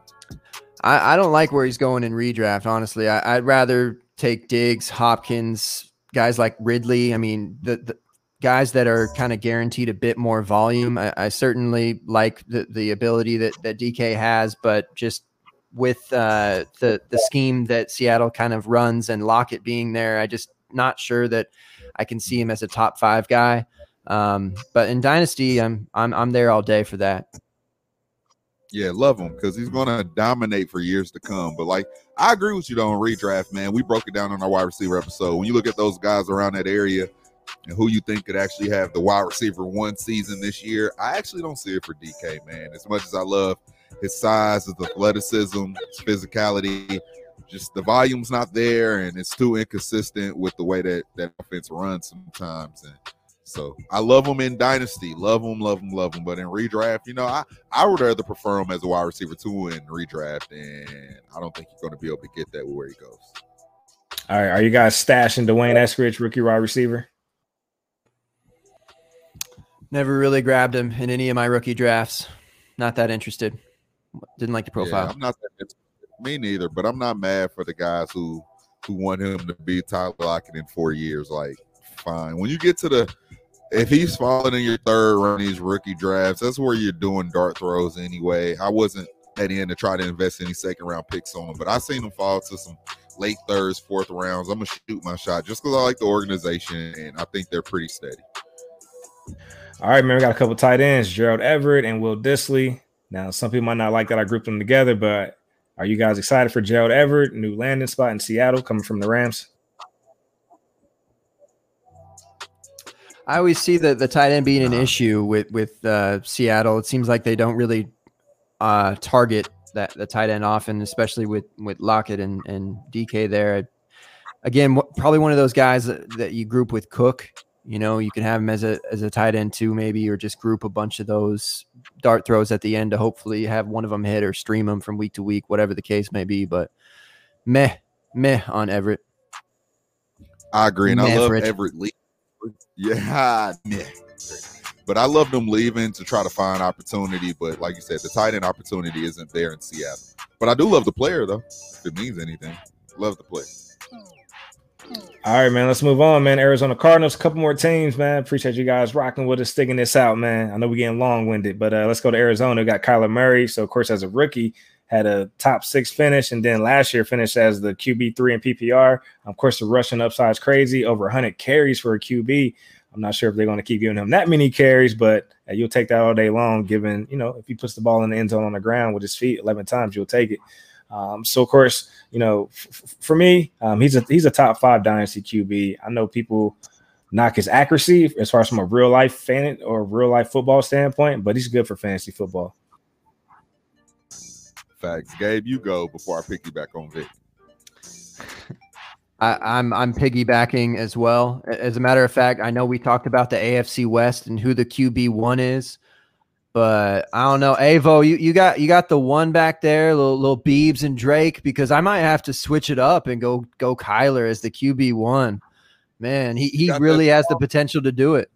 I, I don't like where he's going in redraft. Honestly, I, I'd rather take Diggs, Hopkins, guys like Ridley. I mean, the, the guys that are kind of guaranteed a bit more volume. I, I certainly like the, the ability that, that DK has, but just with uh, the the scheme that Seattle kind of runs and Lockett being there, I just not sure that I can see him as a top five guy. Um, but in Dynasty, I'm I'm I'm there all day for that. Yeah, love him because he's gonna dominate for years to come. But like, I agree with you though on redraft, man. We broke it down on our wide receiver episode. When you look at those guys around that area and who you think could actually have the wide receiver one season this year, I actually don't see it for DK, man. As much as I love his size, his athleticism, his physicality, just the volume's not there, and it's too inconsistent with the way that that offense runs sometimes. And so I love him in dynasty, love him, love him, love him. But in redraft, you know, I I would rather prefer him as a wide receiver two in redraft, and I don't think he's going to be able to get that where he goes. All right, are you guys stashing D'Wayne Eskridge, rookie wide receiver? Never really grabbed him in any of my rookie drafts. Not that interested. Didn't like the profile. Yeah, I'm not that me neither, but I'm not mad for the guys who who want him to be Tyler Lockett in four years. Like, fine. When you get to the if he's falling in your third round these rookie drafts, that's where you're doing dart throws anyway. I wasn't at the end to try to invest any second round picks on him, but I seen him fall to some late thirds, fourth rounds. I'm gonna shoot my shot just because I like the organization and I think they're pretty steady. All right, man. We got a couple tight ends, Gerald Everett and Will Dissly. Now, some people might not like that I grouped them together, but are you guys excited for Gerald Everett, new landing spot in Seattle, coming from the Rams? I always see the the tight end being an issue with with uh, Seattle. It seems like they don't really uh, target that the tight end often, especially with with Lockett and and DK there. Again, probably one of those guys that, that you group with Cook. You know, you can have him as a as a tight end too, maybe, or just group a bunch of those dart throws at the end to hopefully have one of them hit or stream them from week to week, whatever the case may be. But meh, meh on Everett. I agree, and meh I love Everett. Lee. Yeah, meh. But I love them leaving to try to find opportunity. But like you said, the tight end opportunity isn't there in Seattle. But I do love the player though. If it means anything, love the player. All right, man. Let's move on, man. Arizona Cardinals, a couple more teams, man. Appreciate you guys rocking with us, sticking this out, man. I know we're getting long winded, but uh, let's go to Arizona. We got Kyler Murray. So, of course, as a rookie, had a top six finish, and then last year finished as the QB three in PPR. Of course, the rushing upside is crazy, over 100 carries for a QB. I'm not sure if they're going to keep giving him that many carries, but uh, you'll take that all day long. Given you know, if he puts the ball in the end zone on the ground with his feet 11 times, you'll take it. Um, so of course, you know, f- for me, um, he's a he's a top five dynasty QB. I know people knock his accuracy as far as from a real life fan or real life football standpoint, but he's good for fantasy football. Facts, Gabe. You go before I pick you back on Vic. I, am I'm piggybacking as well. As a matter of fact, I know we talked about the AFC West and who the QB one is. But I don't know, Avo, you, you got you got the one back there, little little Beebs and Drake, because I might have to switch it up and go go Kyler as the QB one. Man, he, he really has the potential to do it.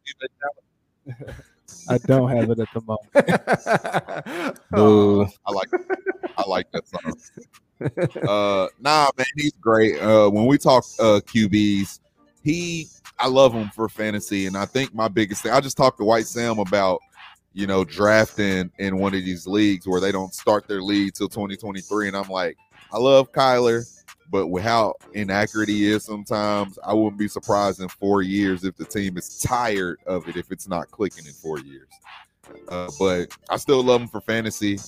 I don't have it at the moment. oh, I like I like that song. Uh, nah, man, he's great. Uh, when we talk uh, QBs, he I love him for fantasy, and I think my biggest thing. I just talked to White Sam about you know, drafting in one of these leagues where they don't start their league till 2023. And I'm like, I love Kyler, but with how inaccurate he is sometimes, I wouldn't be surprised in four years if the team is tired of it if it's not clicking in four years. Uh, but I still love him for fantasy.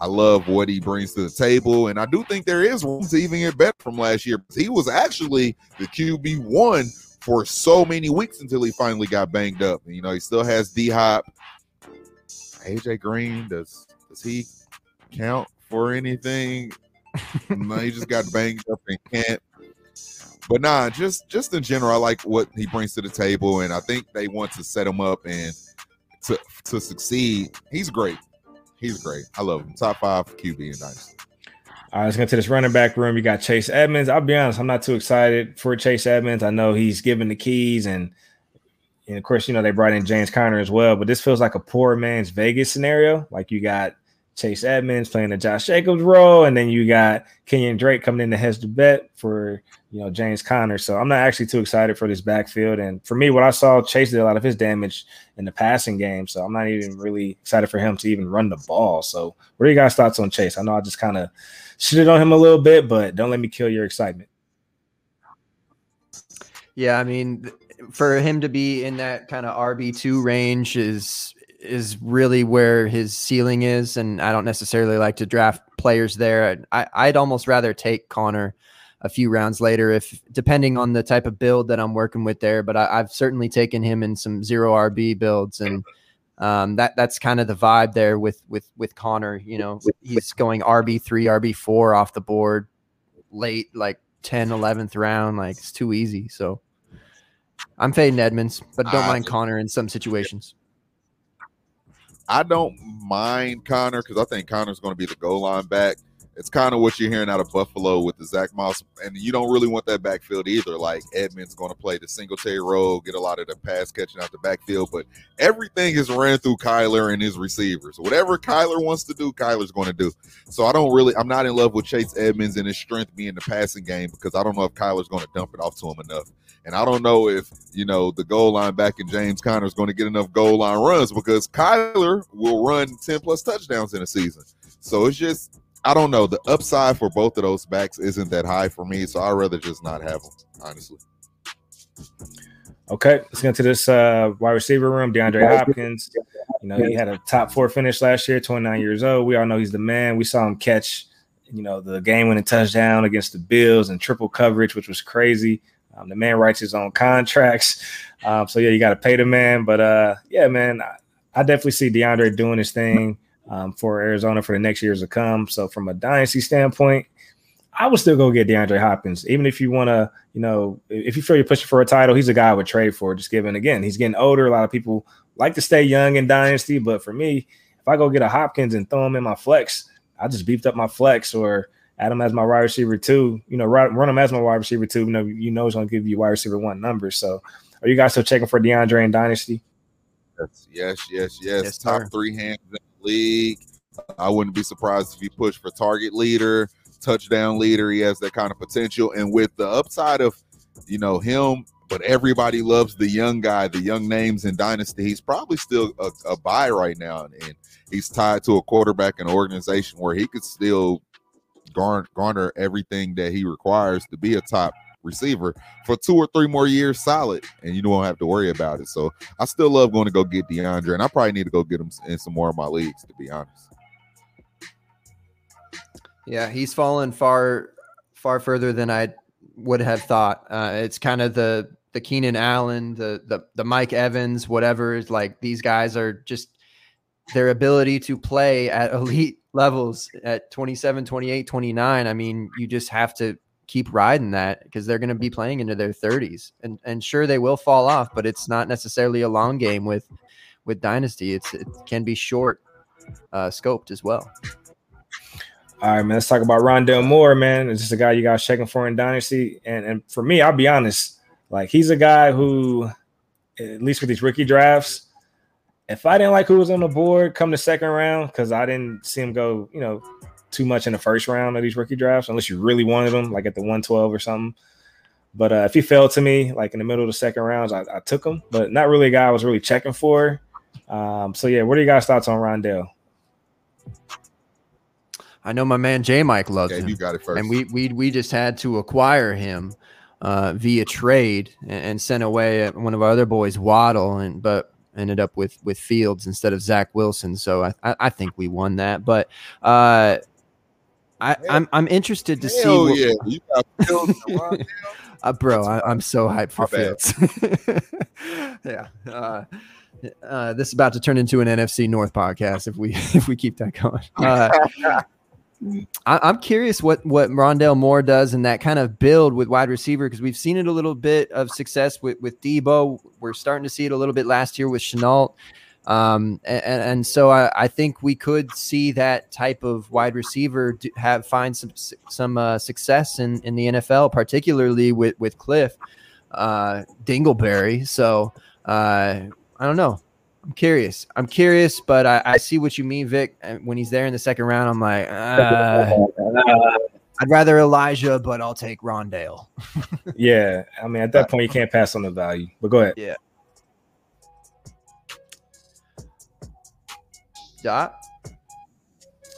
I love what he brings to the table, and I do think there is room to even get better from last year. He was actually the QB one for so many weeks until he finally got banged up. You know, he still has D Hop. AJ Green does does he count for anything? no, he just got banged up and can't. But nah, just just in general, I like what he brings to the table, and I think they want to set him up and to to succeed. He's great. He's great. I love him. Top five QB in Dynasty. All right, let's get to this running back room. You got Chase Edmonds. I'll be honest, I'm not too excited for Chase Edmonds. I know he's given the keys, and, and of course, you know, they brought in James Conner as well, but this feels like a poor man's Vegas scenario. Like you got Chase Edmonds playing the Josh Jacobs role, and then you got Kenyon Drake coming in to hedge the bet for you know James Conner. So I'm not actually too excited for this backfield. And for me, what I saw, Chase did a lot of his damage in the passing game. So I'm not even really excited for him to even run the ball. So what are you guys' thoughts on Chase? I know I just kind of shitted on him a little bit, but don't let me kill your excitement. Yeah, I mean, for him to be in that kind of RB two range is is really where his ceiling is, and I don't necessarily like to draft players there. I, I'd almost rather take Conner a few rounds later, if depending on the type of build that I'm working with there. But I, have certainly taken him in some zero RB builds, and um, that that's kind of the vibe there with with with Conner. You know, he's going RB three, RB four off the board late, like 10, 11th round. Like it's too easy. So I'm fading Edmonds, but don't mind Conner in some situations. I don't mind Conner because I think Conner's going to be the goal line back. It's kind of what you're hearing out of Buffalo with the Zach Moss, and you don't really want that backfield either. Like Edmonds going to play the Singletary role, get a lot of the pass catching out the backfield, but everything is ran through Kyler and his receivers. Whatever Kyler wants to do, Kyler's going to do. So I don't really, I'm not in love with Chase Edmonds and his strength being the passing game because I don't know if Kyler's going to dump it off to him enough. And I don't know if, you know, the goal line back in James Conner is going to get enough goal line runs because Kyler will run 10 plus touchdowns in a season. So it's just, I don't know. The upside for both of those backs isn't that high for me. So I'd rather just not have them, honestly. Okay, let's get to this uh, wide receiver room. DeAndre Hopkins, you know, he had a top four finish last year, 29 years old. We all know he's the man. We saw him catch, you know, the game winning touchdown against the Bills and triple coverage, which was crazy. Um, the man writes his own contracts. Um, so yeah, you got to pay the man. But uh, yeah, man, I, I, definitely see DeAndre doing his thing um, for Arizona for the next years to come. So from a dynasty standpoint, I would still go get DeAndre Hopkins, even if you want to, you know, if you feel you're pushing for a title, he's a guy I would trade for. Just given again, he's getting older. A lot of people like to stay young in dynasty, but for me, if I go get a Hopkins and throw him in my flex, I just beefed up my flex or add him as my wide receiver two. You know, run him as my wide receiver two. You know, you know he's going to give you wide receiver one numbers. So, are you guys still checking for DeAndre in Dynasty? Yes, yes, yes, yes. yes Top sir. three hands in the league. I wouldn't be surprised if he pushed for target leader, touchdown leader. He has that kind of potential, and with the upside of, you know, him. But everybody loves the young guy, the young names in Dynasty. He's probably still a, a buy right now, and he's tied to a quarterback and organization where he could still garner, garner everything that he requires to be a top receiver for two or three more years solid, and you don't have to worry about it. So I still love going to go get DeAndre, and I probably need to go get him in some more of my leagues, to be honest. Yeah, he's fallen far, far further than I would have thought. Uh, it's kind of the the Keenan Allen, the the the Mike Evans, whatever. Like these guys are just their ability to play at elite levels at 27, 28, 29, I mean, you just have to keep riding that because they're going to be playing into their 30s. And and sure they will fall off, but it's not necessarily a long game with with dynasty. It's it can be short uh scoped as well. All right, man. Let's talk about Rondale Moore, man. It's just a guy you guys checking for in Dynasty. And and for me, I'll be honest, like he's a guy who, at least with these rookie drafts, if I didn't like who was on the board come the second round, because I didn't see him go, you know, too much in the first round of these rookie drafts, unless you really wanted them, like at the 112 or something. But uh, if he fell to me, like in the middle of the second rounds, I, I took him, but not really a guy I was really checking for. Um, so yeah, what are you guys' thoughts on Rondale? I know my man J Mike loves yeah, him. You got it first. And we we we just had to acquire him uh, via trade and, and sent away one of our other boys, Waddle. And but ended up with with Fields instead of Zach Wilson. So I I, think we won that. But uh, I I'm I'm interested to Hell see. yeah, you got uh, bro, I, am so hyped for Fields. yeah. Uh, uh, this is about to turn into an NFC North podcast if we if we keep that going. Uh, I, am curious what what Rondale Moore does in that kind of build with wide receiver because we've seen it a little bit of success with with Deebo. We're starting to see it a little bit last year with Shenault. Um, and, and so I, I think we could see that type of wide receiver do, have find some some uh, success in, in the NFL, particularly with with Kliff uh, Dingleberry. So uh, I don't know. I'm curious. I'm curious, but I, I see what you mean, Vic. When he's there in the second round, I'm like, uh, I'd rather Elijah, but I'll take Rondale. yeah, I mean, at that point, you can't pass on the value. But go ahead. Yeah. Dot.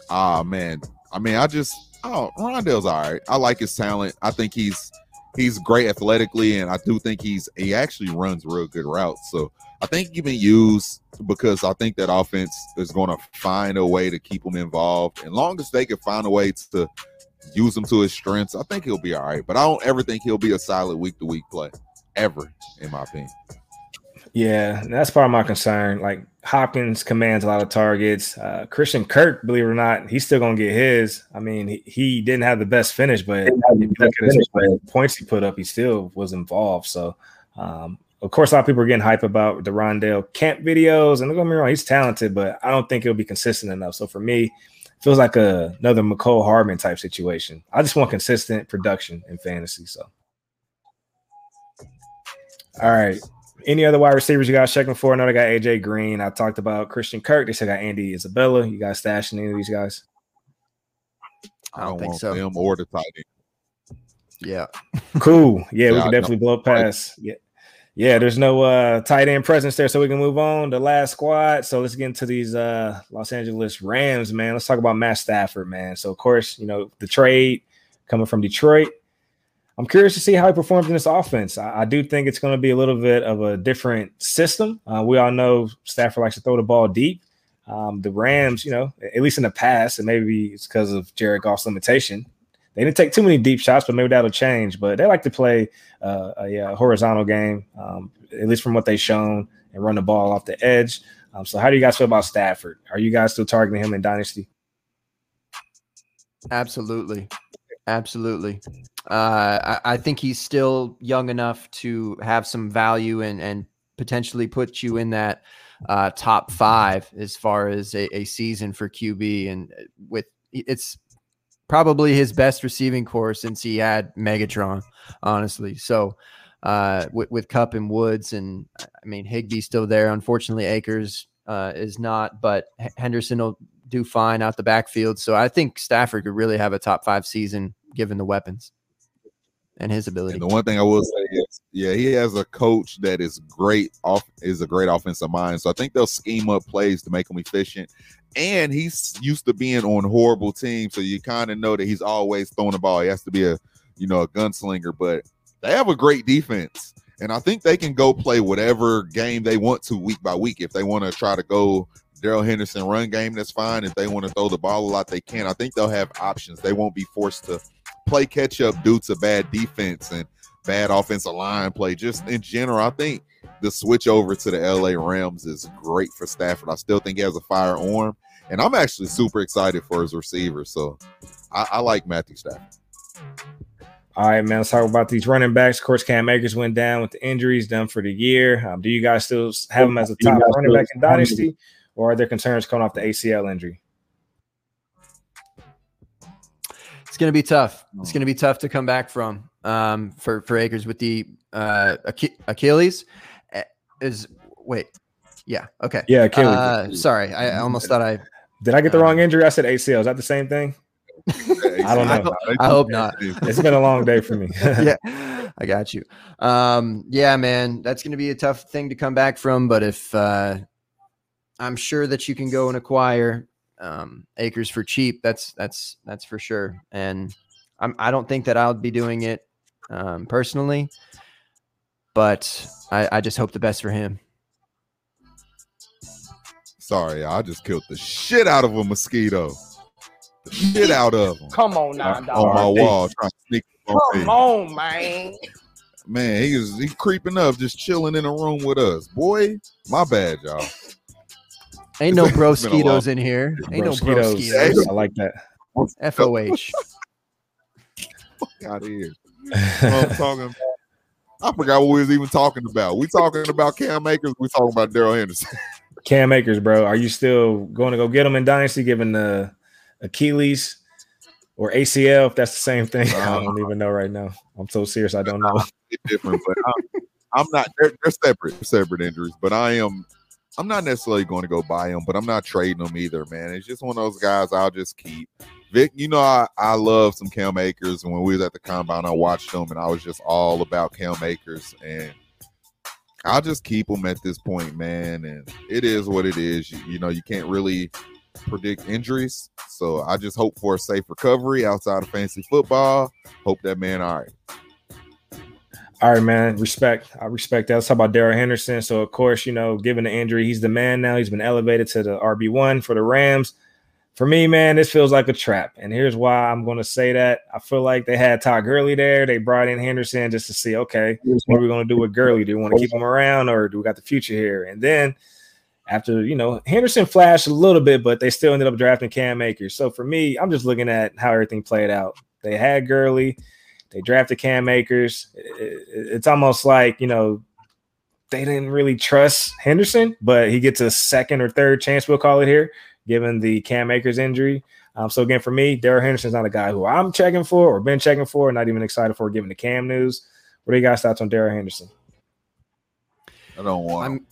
Ah man, I mean, I just oh Rondale's all right. I like his talent. I think he's he's great athletically, and I do think he's he actually runs real good routes. So I think he been used because I think that offense is going to find a way to keep him involved. And long as they can find a way to use him to his strengths, I think he'll be all right. But I don't ever think he'll be a solid week to week play ever, in my opinion. Yeah, that's part of my concern. Like Hopkins commands a lot of targets. Uh, Christian Kirk, believe it or not, he's still gonna get his. I mean, he, he didn't have the best finish, but look at his points he put up, he still was involved. So, um, of course, a lot of people are getting hype about the Rondale camp videos, and don't get me wrong, he's talented, but I don't think it'll be consistent enough. So for me, feels like a, another Mecole Hardman type situation. I just want consistent production in fantasy. So, all right. Any other wide receivers you guys checking for? I know they got AJ Green. I talked about Christian Kirk. They still got Andy Isabella. You guys stashing any of these guys? I don't, think want so. Them or the tight end. Yeah. Cool. Yeah, we can I definitely blow past. Yeah. Yeah, there's no uh tight end presence there, so we can move on. The last squad. So let's get into these uh Los Angeles Rams, man. Let's talk about Matt Stafford, man. So of course, you know, the trade coming from Detroit. I'm curious to see how he performs in this offense. I, I do think it's going to be a little bit of a different system. Uh, we all know Stafford likes to throw the ball deep. Um, the Rams, you know, at least in the past, and maybe it's because of Jared Goff's limitation, they didn't take too many deep shots, but maybe that'll change. But they like to play uh, a, horizontal game, um, at least from what they've shown, and run the ball off the edge. Um, so, how do you guys feel about Stafford? Are you guys still targeting him in Dynasty? Absolutely. Absolutely. Uh, I, I think he's still young enough to have some value and, and potentially put you in that uh, top five as far as a, a season for QB. And uh, with it's probably his best receiving corps since he had Megatron, honestly. So uh, with, with Kupp and Woods, and I mean, Higbee's still there. Unfortunately, Akers uh, is not, but Henderson will do fine out the backfield. So I think Stafford could really have a top five season given the weapons and his ability. And the one thing I will say is, yeah, he has a coach that is great off is a great offensive mind. So I think they'll scheme up plays to make him efficient. And he's used to being on horrible teams, so you kind of know that he's always throwing the ball. He has to be a you know a gunslinger, but they have a great defense. And I think they can go play whatever game they want to week by week. If they want to try to go Darrell Henderson run game, that's fine. If they want to throw the ball a lot, they can. I think they'll have options. They won't be forced to play catch up due to bad defense and bad offensive line play. Just in general, I think the switch over to the LA Rams is great for Stafford. I still think he has a fire arm, and I'm actually super excited for his receiver. So I, I like Matthew Stafford. All right, man. Let's talk about these running backs. Of course, Cam Akers went down with the injuries, done for the year. Um, do you guys still have him as a top running back in Dynasty, or are there concerns coming off the ACL injury? Going to be tough. It's going to be tough to come back from um, for for Akers with the uh, Ach- Achilles. Is wait, yeah, okay, Yeah, Achilles. Uh, sorry, I I almost thought I. Did I get the wrong injury? I said ACL. Is that the same thing? I don't I know. hope, I hope not. It's been a long day for me. yeah, I got you. Um, yeah, man, that's going to be a tough thing to come back from. But if uh, I'm sure that you can go and acquire um, Akers for cheap, that's that's that's for sure. And I'm, I don't think that I'll be doing it um, personally, but I, I just hope the best for him. Sorry, I just killed the shit out of a mosquito. The shit out of him Come on now, on dog. my wall, trying to sneak up on Come me. on, man. Man, he is he creeping up, just chilling in a room with us. Boy, my bad, y'all. Ain't no It's been a long- broskitos in here. Ain't no Mosquitoes. broskitos. I like that. FOH. Out of here. I'm talking about. I forgot what we was even talking about. We talking about Cam Akers. We talking about Darrell Henderson. Cam Akers, bro. Are you still going to go get him in Dynasty given the Achilles or ACL? If that's the same thing, I Uh, don't even know right now. I'm so serious, I don't know. Different, but I'm, I'm not. They're, they're separate, separate injuries. But I am. I'm not necessarily going to go buy him, but I'm not trading them either, man. It's just one of those guys I'll just keep. Vic, you know, I, I love some Cam Akers. And when we was at the combine, I watched them and I was just all about Cam Akers. And I'll just keep them at this point, man. And it is what it is. You, you know, you can't really predict injuries. So I just hope for a safe recovery outside of fantasy football. Hope that man all right. All right, man. Respect. I respect that. Let's talk about Darrell Henderson. So, of course, you know, given the injury, he's the man now. He's been elevated to the RB1 for the Rams. For me, man, this feels like a trap. And here's why I'm going to say that. I feel like they had Todd Gurley there. They brought in Henderson just to see, okay, what are we going to do with Gurley? Do we want to keep him around or do we got the future here? And then after, you know, Henderson flashed a little bit, but they still ended up drafting Cam Akers. So for me, I'm just looking at how everything played out. They had Gurley. They drafted Cam Akers. It's almost like, you know, they didn't really trust Henderson, but he gets a second or third chance, we'll call it here, given the Cam Akers injury. Um, so again, for me, Darrell Henderson's not a guy who I'm checking for or been checking for, not even excited for given the Cam news. What are you guys thoughts on Darrell Henderson? I don't want. I'm,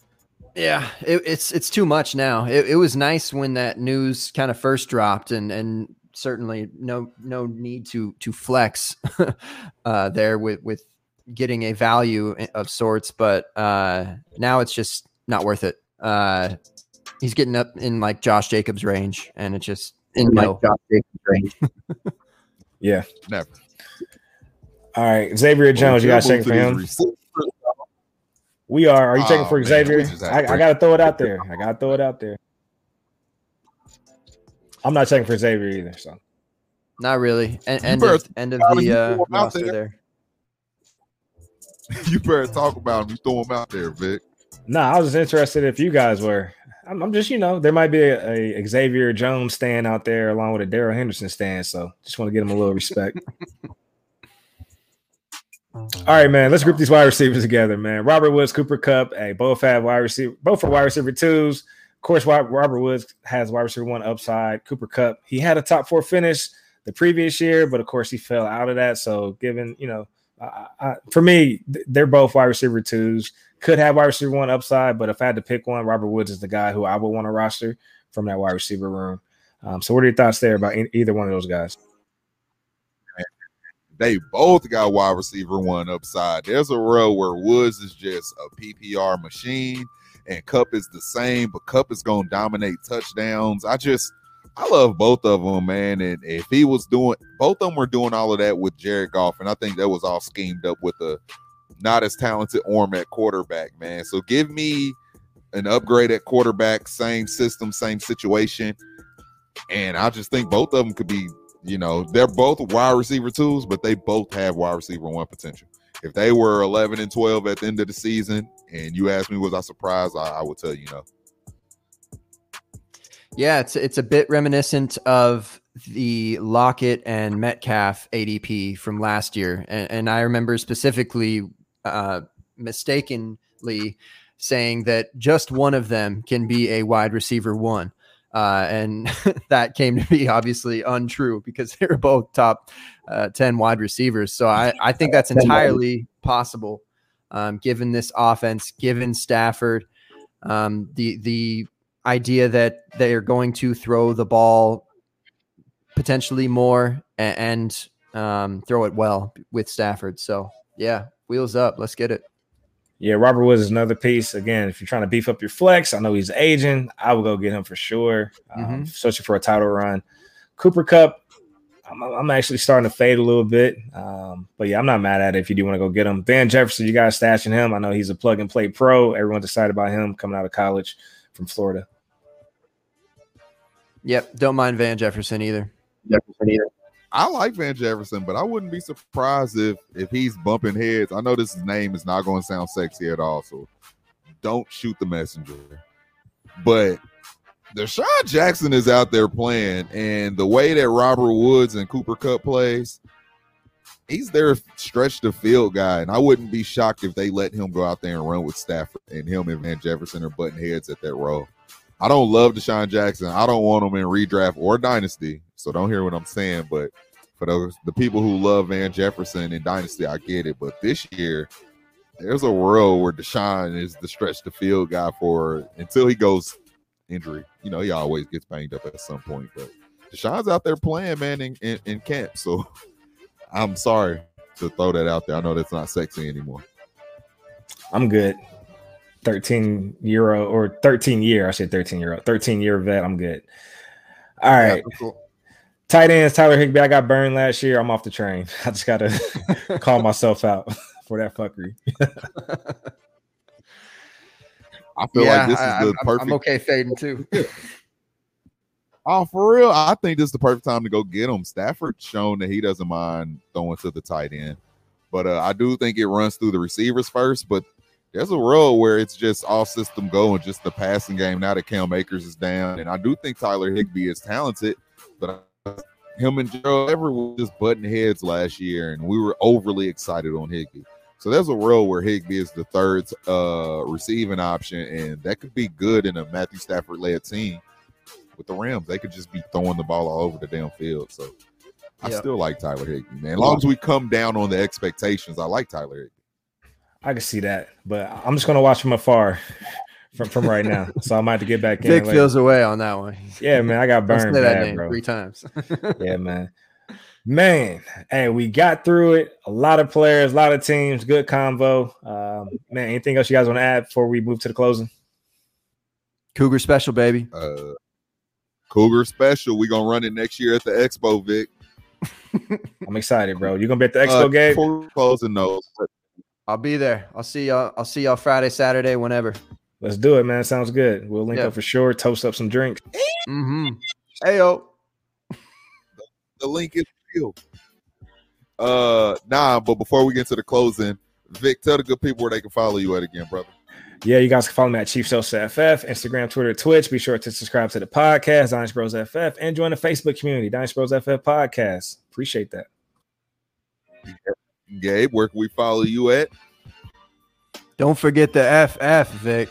yeah, it, it's it's too much now. It, it was nice when that news kind of first dropped, and and certainly no no need to to flex uh, there with with getting a value of sorts, but uh, now it's just not worth it. Uh, he's getting up in like Josh Jacobs range, and it's just in like Josh Jacobs range. Yeah. Never. All right. Xavier Jones, you guys checking for him? We are. Are you checking Oh, for man, Xavier? we just had I, I got to throw it out there. I got to throw it out there. I'm not checking for Xavier either. So Not really. And end better- of end of the you uh, threw him out roster there. there. you better talk about him. You throw him out there, Vic. no, I was just interested if you guys were. I'm, I'm just, you know, there might be a, a Xavier Jones stand out there along with a Darrell Henderson stand. So just want to get him a little respect. All right, man. Let's group these wide receivers together, man. Robert Woods, Cooper Kupp, hey, both have wide receiver, both are wide receiver twos. Course, Rob- Robert Woods has wide receiver one upside. Cooper Kupp, he had a top four finish the previous year, but of course he fell out of that. So, given you know, I, I, for me, they're both wide receiver twos. Could have wide receiver one upside, but if I had to pick one, Robert Woods is the guy who I would want to roster from that wide receiver room. Um, so, what are your thoughts there about either one of those guys? They both got wide receiver one upside. There's a row where Woods is just a PPR machine, and Kupp is the same, but Kupp is going to dominate touchdowns. I just, I love both of them, man. And if he was doing, both of them were doing all of that with Jared Goff, and I think that was all schemed up with a not as talented arm at quarterback, man. So give me an upgrade at quarterback, same system, same situation. And I just think both of them could be you know, they're both wide receiver tools, but they both have wide receiver one potential. If they were 11 and 12 at the end of the season, and you asked me, was I surprised? I, I would tell you no. Yeah, it's it's a bit reminiscent of the Lockett and Metcalf ADP from last year, and, and I remember specifically uh, mistakenly saying that just one of them can be a wide receiver one, uh, and that came to be obviously untrue because they were both top uh, ten wide receivers. So I I think that's entirely possible, um, given this offense, given Stafford, um, the the idea that they are going to throw the ball potentially more and, and um, throw it well with Stafford. So yeah, wheels up. Let's get it. Yeah, Robert Woods is another piece. Again, if you're trying to beef up your flex, I know he's aging. I will go get him for sure, um, Mhm. especially for a title run. Cooper Kupp, I'm, I'm actually starting to fade a little bit. Um, but yeah, I'm not mad at it if you do want to go get him. Van Jefferson, you guys stashing him. I know he's a plug and play pro. Everyone's excited about him coming out of college from Florida. Yep. Don't mind Van Jefferson either. I like Van Jefferson, but I wouldn't be surprised if if he's bumping heads. I know this name is not going to sound sexy at all, so don't shoot the messenger. But DeSean Jackson is out there playing, and the way that Robert Woods and Cooper Kupp plays, he's their stretch the field guy, and I wouldn't be shocked if they let him go out there and run with Stafford and him and Van Jefferson are butting heads at that role. I don't love DeSean Jackson. I don't want him in redraft or dynasty. So don't hear what I'm saying. But for those the people who love Van Jefferson in dynasty, I get it. But this year, there's a world where DeSean is the stretch the field guy for until he goes injury. You know, he always gets banged up at some point. But DeSean's out there playing, man, in, in, in camp. So I'm sorry to throw that out there. I know that's not sexy anymore. I'm good. 13 euro or 13 year. I said 13 euro. 13 year vet. I'm good. All right. Yeah, cool. Tight ends, Tyler Higbee. I got burned last year. I'm off the train. I just gotta call myself out for that fuckery. I feel yeah, like this is I, the I'm- perfect. I'm okay fading too. Oh, for real? I think this is the perfect time to go get him. Stafford's shown that he doesn't mind throwing to the tight end, but uh, I do think it runs through the receivers first. But there's a role where it's just all system go and just the passing game. Now that Cam Akers is down, and I do think Tyler Higbee is talented, but him and Gerald Everett were just butting heads last year, and we were overly excited on Higbee. So there's a role where Higbee is the third uh, receiving option, and that could be good in a Matthew Stafford led team with the Rams. They could just be throwing the ball all over the damn field. So I Yep. still like Tyler Higbee, man. As long as we come down on the expectations, I like Tyler Higbee. I can see that, but I'm just gonna watch from afar from, from right now. So I might have to get back in. Vic feels away on that one. yeah, man. I got burned say that bad, name bro. three times. yeah, man. Man, hey, we got through it. A lot of players, a lot of teams, good convo. Um, man, anything else you guys want to add before we move to the closing? Cougar special, baby. Uh, Cougar special. we gonna run it next year at the Expo, Vic. I'm excited, bro. You gonna be at the expo Uh, game? closing notes. I'll be there. I'll see y'all. I'll see y'all Friday, Saturday, whenever. Let's do it, man. Sounds good. We'll link Yeah. up for sure. Toast up some drinks. Mm-hmm. Hey yo. The link is real. Uh, nah, but before we get to the closing, Vic, tell the good people where they can follow you at again, brother. Yeah, you guys can follow me at Chief Sosa FF, Instagram, Twitter, Twitch. Be sure to subscribe to the podcast, Dynasty Bros FF, and join the Facebook community, Dynasty Bros FF Podcast. Appreciate that. Gabe, where can we follow you at? Don't forget the FF, Vic.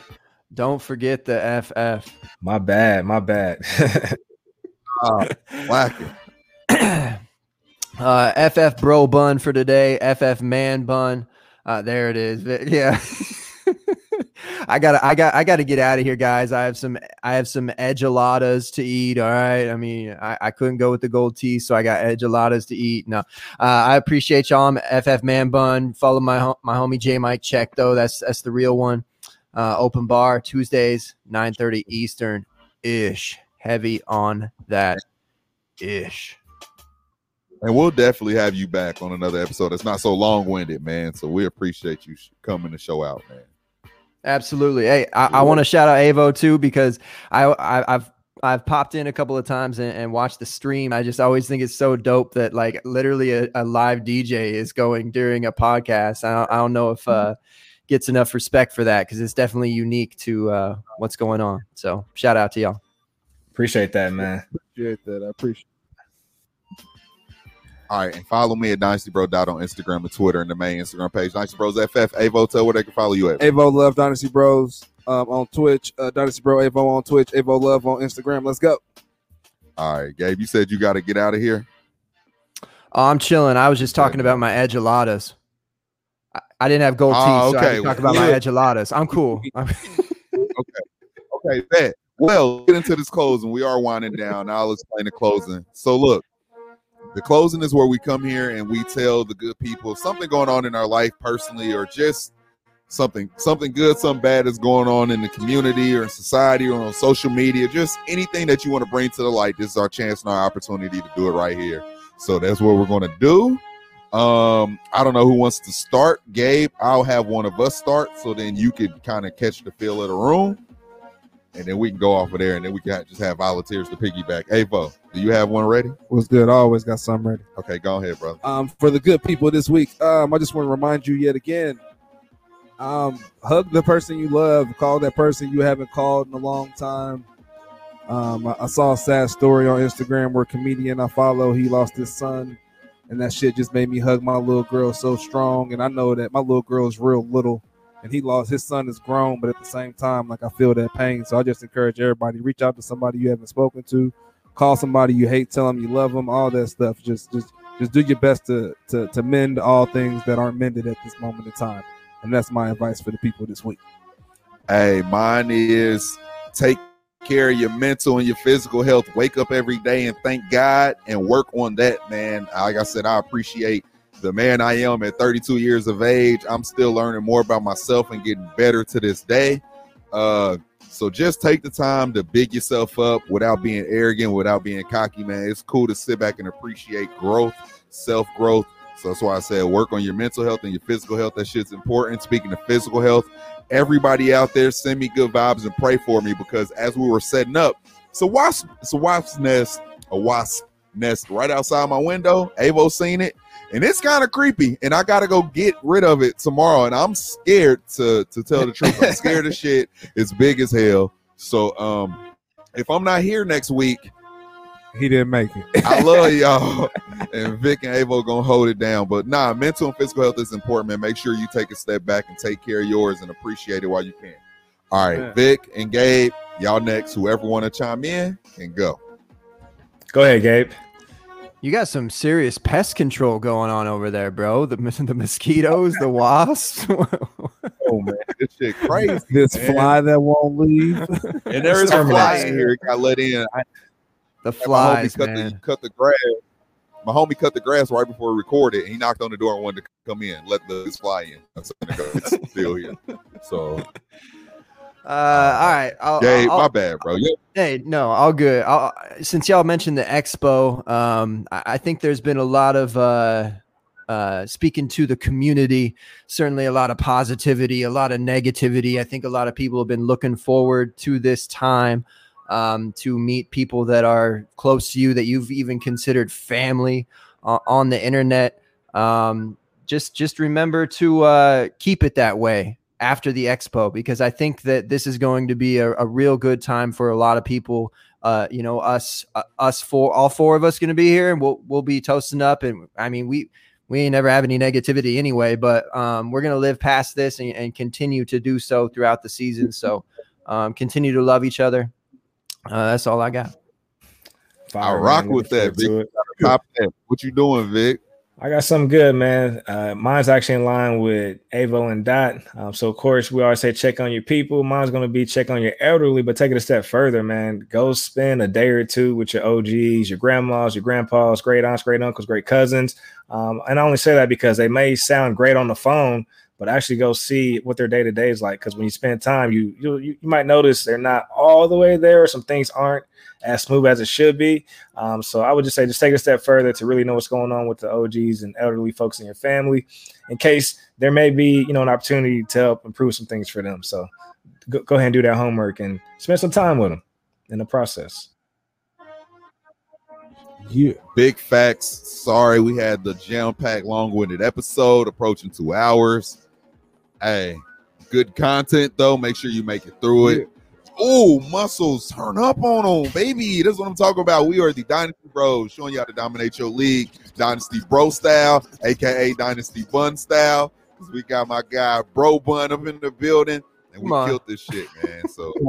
Don't forget the FF. My bad, my bad. Lacking. uh, FF bro bun for today. FF man bun. Uh, there it is. Yeah. I gotta, I got, I gotta get out of here, guys. I have some, I have some enchiladas to eat. All right. I mean, I, I couldn't go with the gold tea, so I got enchiladas to eat. No, uh, I appreciate y'all. I'm FF man bun. Follow my my homie J Mike Check though. That's that's the real one. Uh, open bar Tuesdays, 9:30 Eastern ish. Heavy on that ish. And we'll definitely have you back on another episode. It's not so long winded, man. So we appreciate you coming to show out, man. Absolutely. Hey, I, I want to shout out Avo too because I, I I've I've popped in a couple of times and, and watched the stream. I just always think it's so dope that like literally a, a live DJ is going during a podcast. I don't, I don't know if uh gets enough respect for that because it's definitely unique to uh what's going on. So shout out to y'all. Appreciate that, man. Appreciate that. I appreciate. All right, and follow me at Dynasty Bro Dot on Instagram and Twitter and the main Instagram page, Dynasty Bros FF. Avo, tell where they can follow you at. Avo Love Dynasty Bros um, on Twitch. Uh, Dynasty Bro Avo on Twitch. Avo Love on Instagram. Let's go. All right, Gabe, you said you got to get out of here. Oh, I'm chilling. I was just talking about my enchiladas. I, I didn't have gold teeth, Oh, so I okay. talk about my Yeah. enchiladas. I'm cool. I'm- Okay, bet. Well, get into this closing. We are winding down. I'll explain the closing. So, look, the closing is where we come here and we tell the good people something going on in our life personally, or just something, something good, something bad is going on in the community or in society or on social media. Just anything that you want to bring to the light. This is our chance and our opportunity to do it right here. So that's what we're going to do. Um, I don't know who wants to start. Gabe, I'll have one of us start, so then you could kind of catch the feel of the room and then we can go off of there, and then we can just have volunteers to piggyback. Avo, do you have one ready? What's good? I always got some ready. Okay, go ahead, brother. um, for the good people this week. Um, I just want to remind you yet again. Um, hug the person you love. Call that person you haven't called in a long time. Um, I, I saw a sad story on Instagram where a comedian I follow he lost his son and that shit just made me hug my little girl so strong. And I know that my little girl is real little, and he lost his son is grown, but at the same time, like I feel that pain. So I just encourage everybody reach out to somebody you haven't spoken to, call somebody you hate, tell them you love them, all that stuff. Just just just do your best to to to mend all things that aren't mended at this moment in time. And that's my advice for the people this week. Hey, mine is take care of your mental and your physical health. Wake up every day and thank God and work on that, man. Like I said, I appreciate the man I am at 32 years of age. I'm still learning more about myself and getting better to this day. Uh, so just take the time to big yourself up without being arrogant, without being cocky, man. It's cool to sit back and appreciate growth, self growth. So that's why I said work on your mental health and your physical health. That shit's important. Speaking of physical health, everybody out there send me good vibes and pray for me because as we were setting up, a wasp, it's a wasp's nest, a wasp nest right outside my window. Avo seen it, and it's kind of creepy. And I gotta go get rid of it tomorrow. And I'm scared to to tell the truth. I'm scared of shit. It's big as hell. So um, if I'm not here next week, He didn't make it. I love y'all. And Vic and Avo gonna hold it down. But nah, mental and physical health is important, man. Make sure you take a step back and take care of yours and appreciate it while you can. All right, Yeah. Vic and Gabe, y'all next. Whoever want to chime in and go. Go ahead, Gabe. You got some serious pest control going on over there, bro. The the mosquitoes, the wasps. Oh man, this shit crazy. This man. fly that won't leave. And there is a fly in here. It got let in. I, the my homie flies, cut man. the cut the grass. My homie cut the grass right before we recorded. And he knocked on the door and wanted to come in, let the fly in. That's still here. So, Uh, all right. I'll, Gabe, I'll- my bad, bro. Yeah, Hey, no, all good. I'll, since y'all mentioned the expo, um, I, I think there's been a lot of uh, uh, speaking to the community. Certainly, a lot of positivity, a lot of negativity. I think a lot of people have been looking forward to this time um, to meet people that are close to you, that you've even considered family uh, on the internet. Um, just, just remember to uh, keep it that way after the expo because I think that this is going to be a, a real good time for a lot of people. Uh, you know, us, uh, us four, all four of us going to be here, and we'll we'll be toasting up. And I mean, we we ain't never have any negativity anyway, but um, we're gonna live past this and, and continue to do so throughout the season. So um, continue to love each other. Uh, that's all I got. I rock man. with that, forward to that. What you doing, Vic? I got something good, man. Uh, mine's actually in line with Avo and Dot. Um, so, of course, we always say check on your people. Mine's going to be check on your elderly, but take it a step further, man. Go spend a day or two with your OGs, your grandmas, your grandpas, great aunts, great uncles, great cousins. Um, and I only say that because they may sound great on the phone, but actually go see what their day to day is like. Because when you spend time, you, you you might notice they're not all the way there, some things aren't as smooth as it should be. Um, so I would just say just take a step further to really know what's going on with the OGs and elderly folks in your family, in case there may be you know an opportunity to help improve some things for them. So go, go ahead and do that homework and spend some time with them in the process. Yeah. Big facts. Sorry, we had the jam-packed, long-winded episode approaching two hours. Hey, good content though. Make sure you make it through it. Oh, muscles, turn up on them, baby. That's what I'm talking about. We are the Dynasty Bros, showing you how to dominate your league, Dynasty Bro style, aka Dynasty Bun style. Because we got my guy Bro Bun up in the building, and we killed this shit, man. So.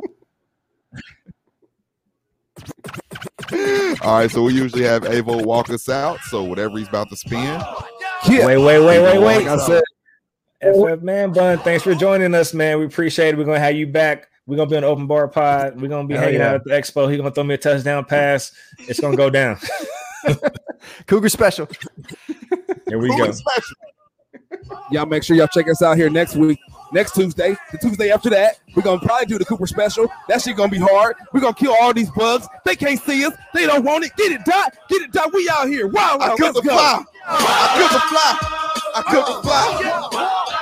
All right, so we usually have Avo walk us out. So whatever he's about to spin, Yeah. Wait, wait, wait, wait, wait. I said, FF Man Bun, thanks for joining us, man. We appreciate it. We're gonna have you back. We're gonna be on the open bar pod. We're gonna be Hell hanging yeah. out at the expo. He's gonna throw me a touchdown pass. It's gonna go down. Cougar special. Here we go. y'all make sure y'all check us out here next week. Next Tuesday, the Tuesday after that, we're gonna probably do the Cooper special. That shit gonna be hard. We're gonna kill all these bugs. They can't see us. They don't want it. Get it, Dot. Get it, Dot. We out here. Wow, I wow. killed Let's the fly. I killed the fly. I killed the fly.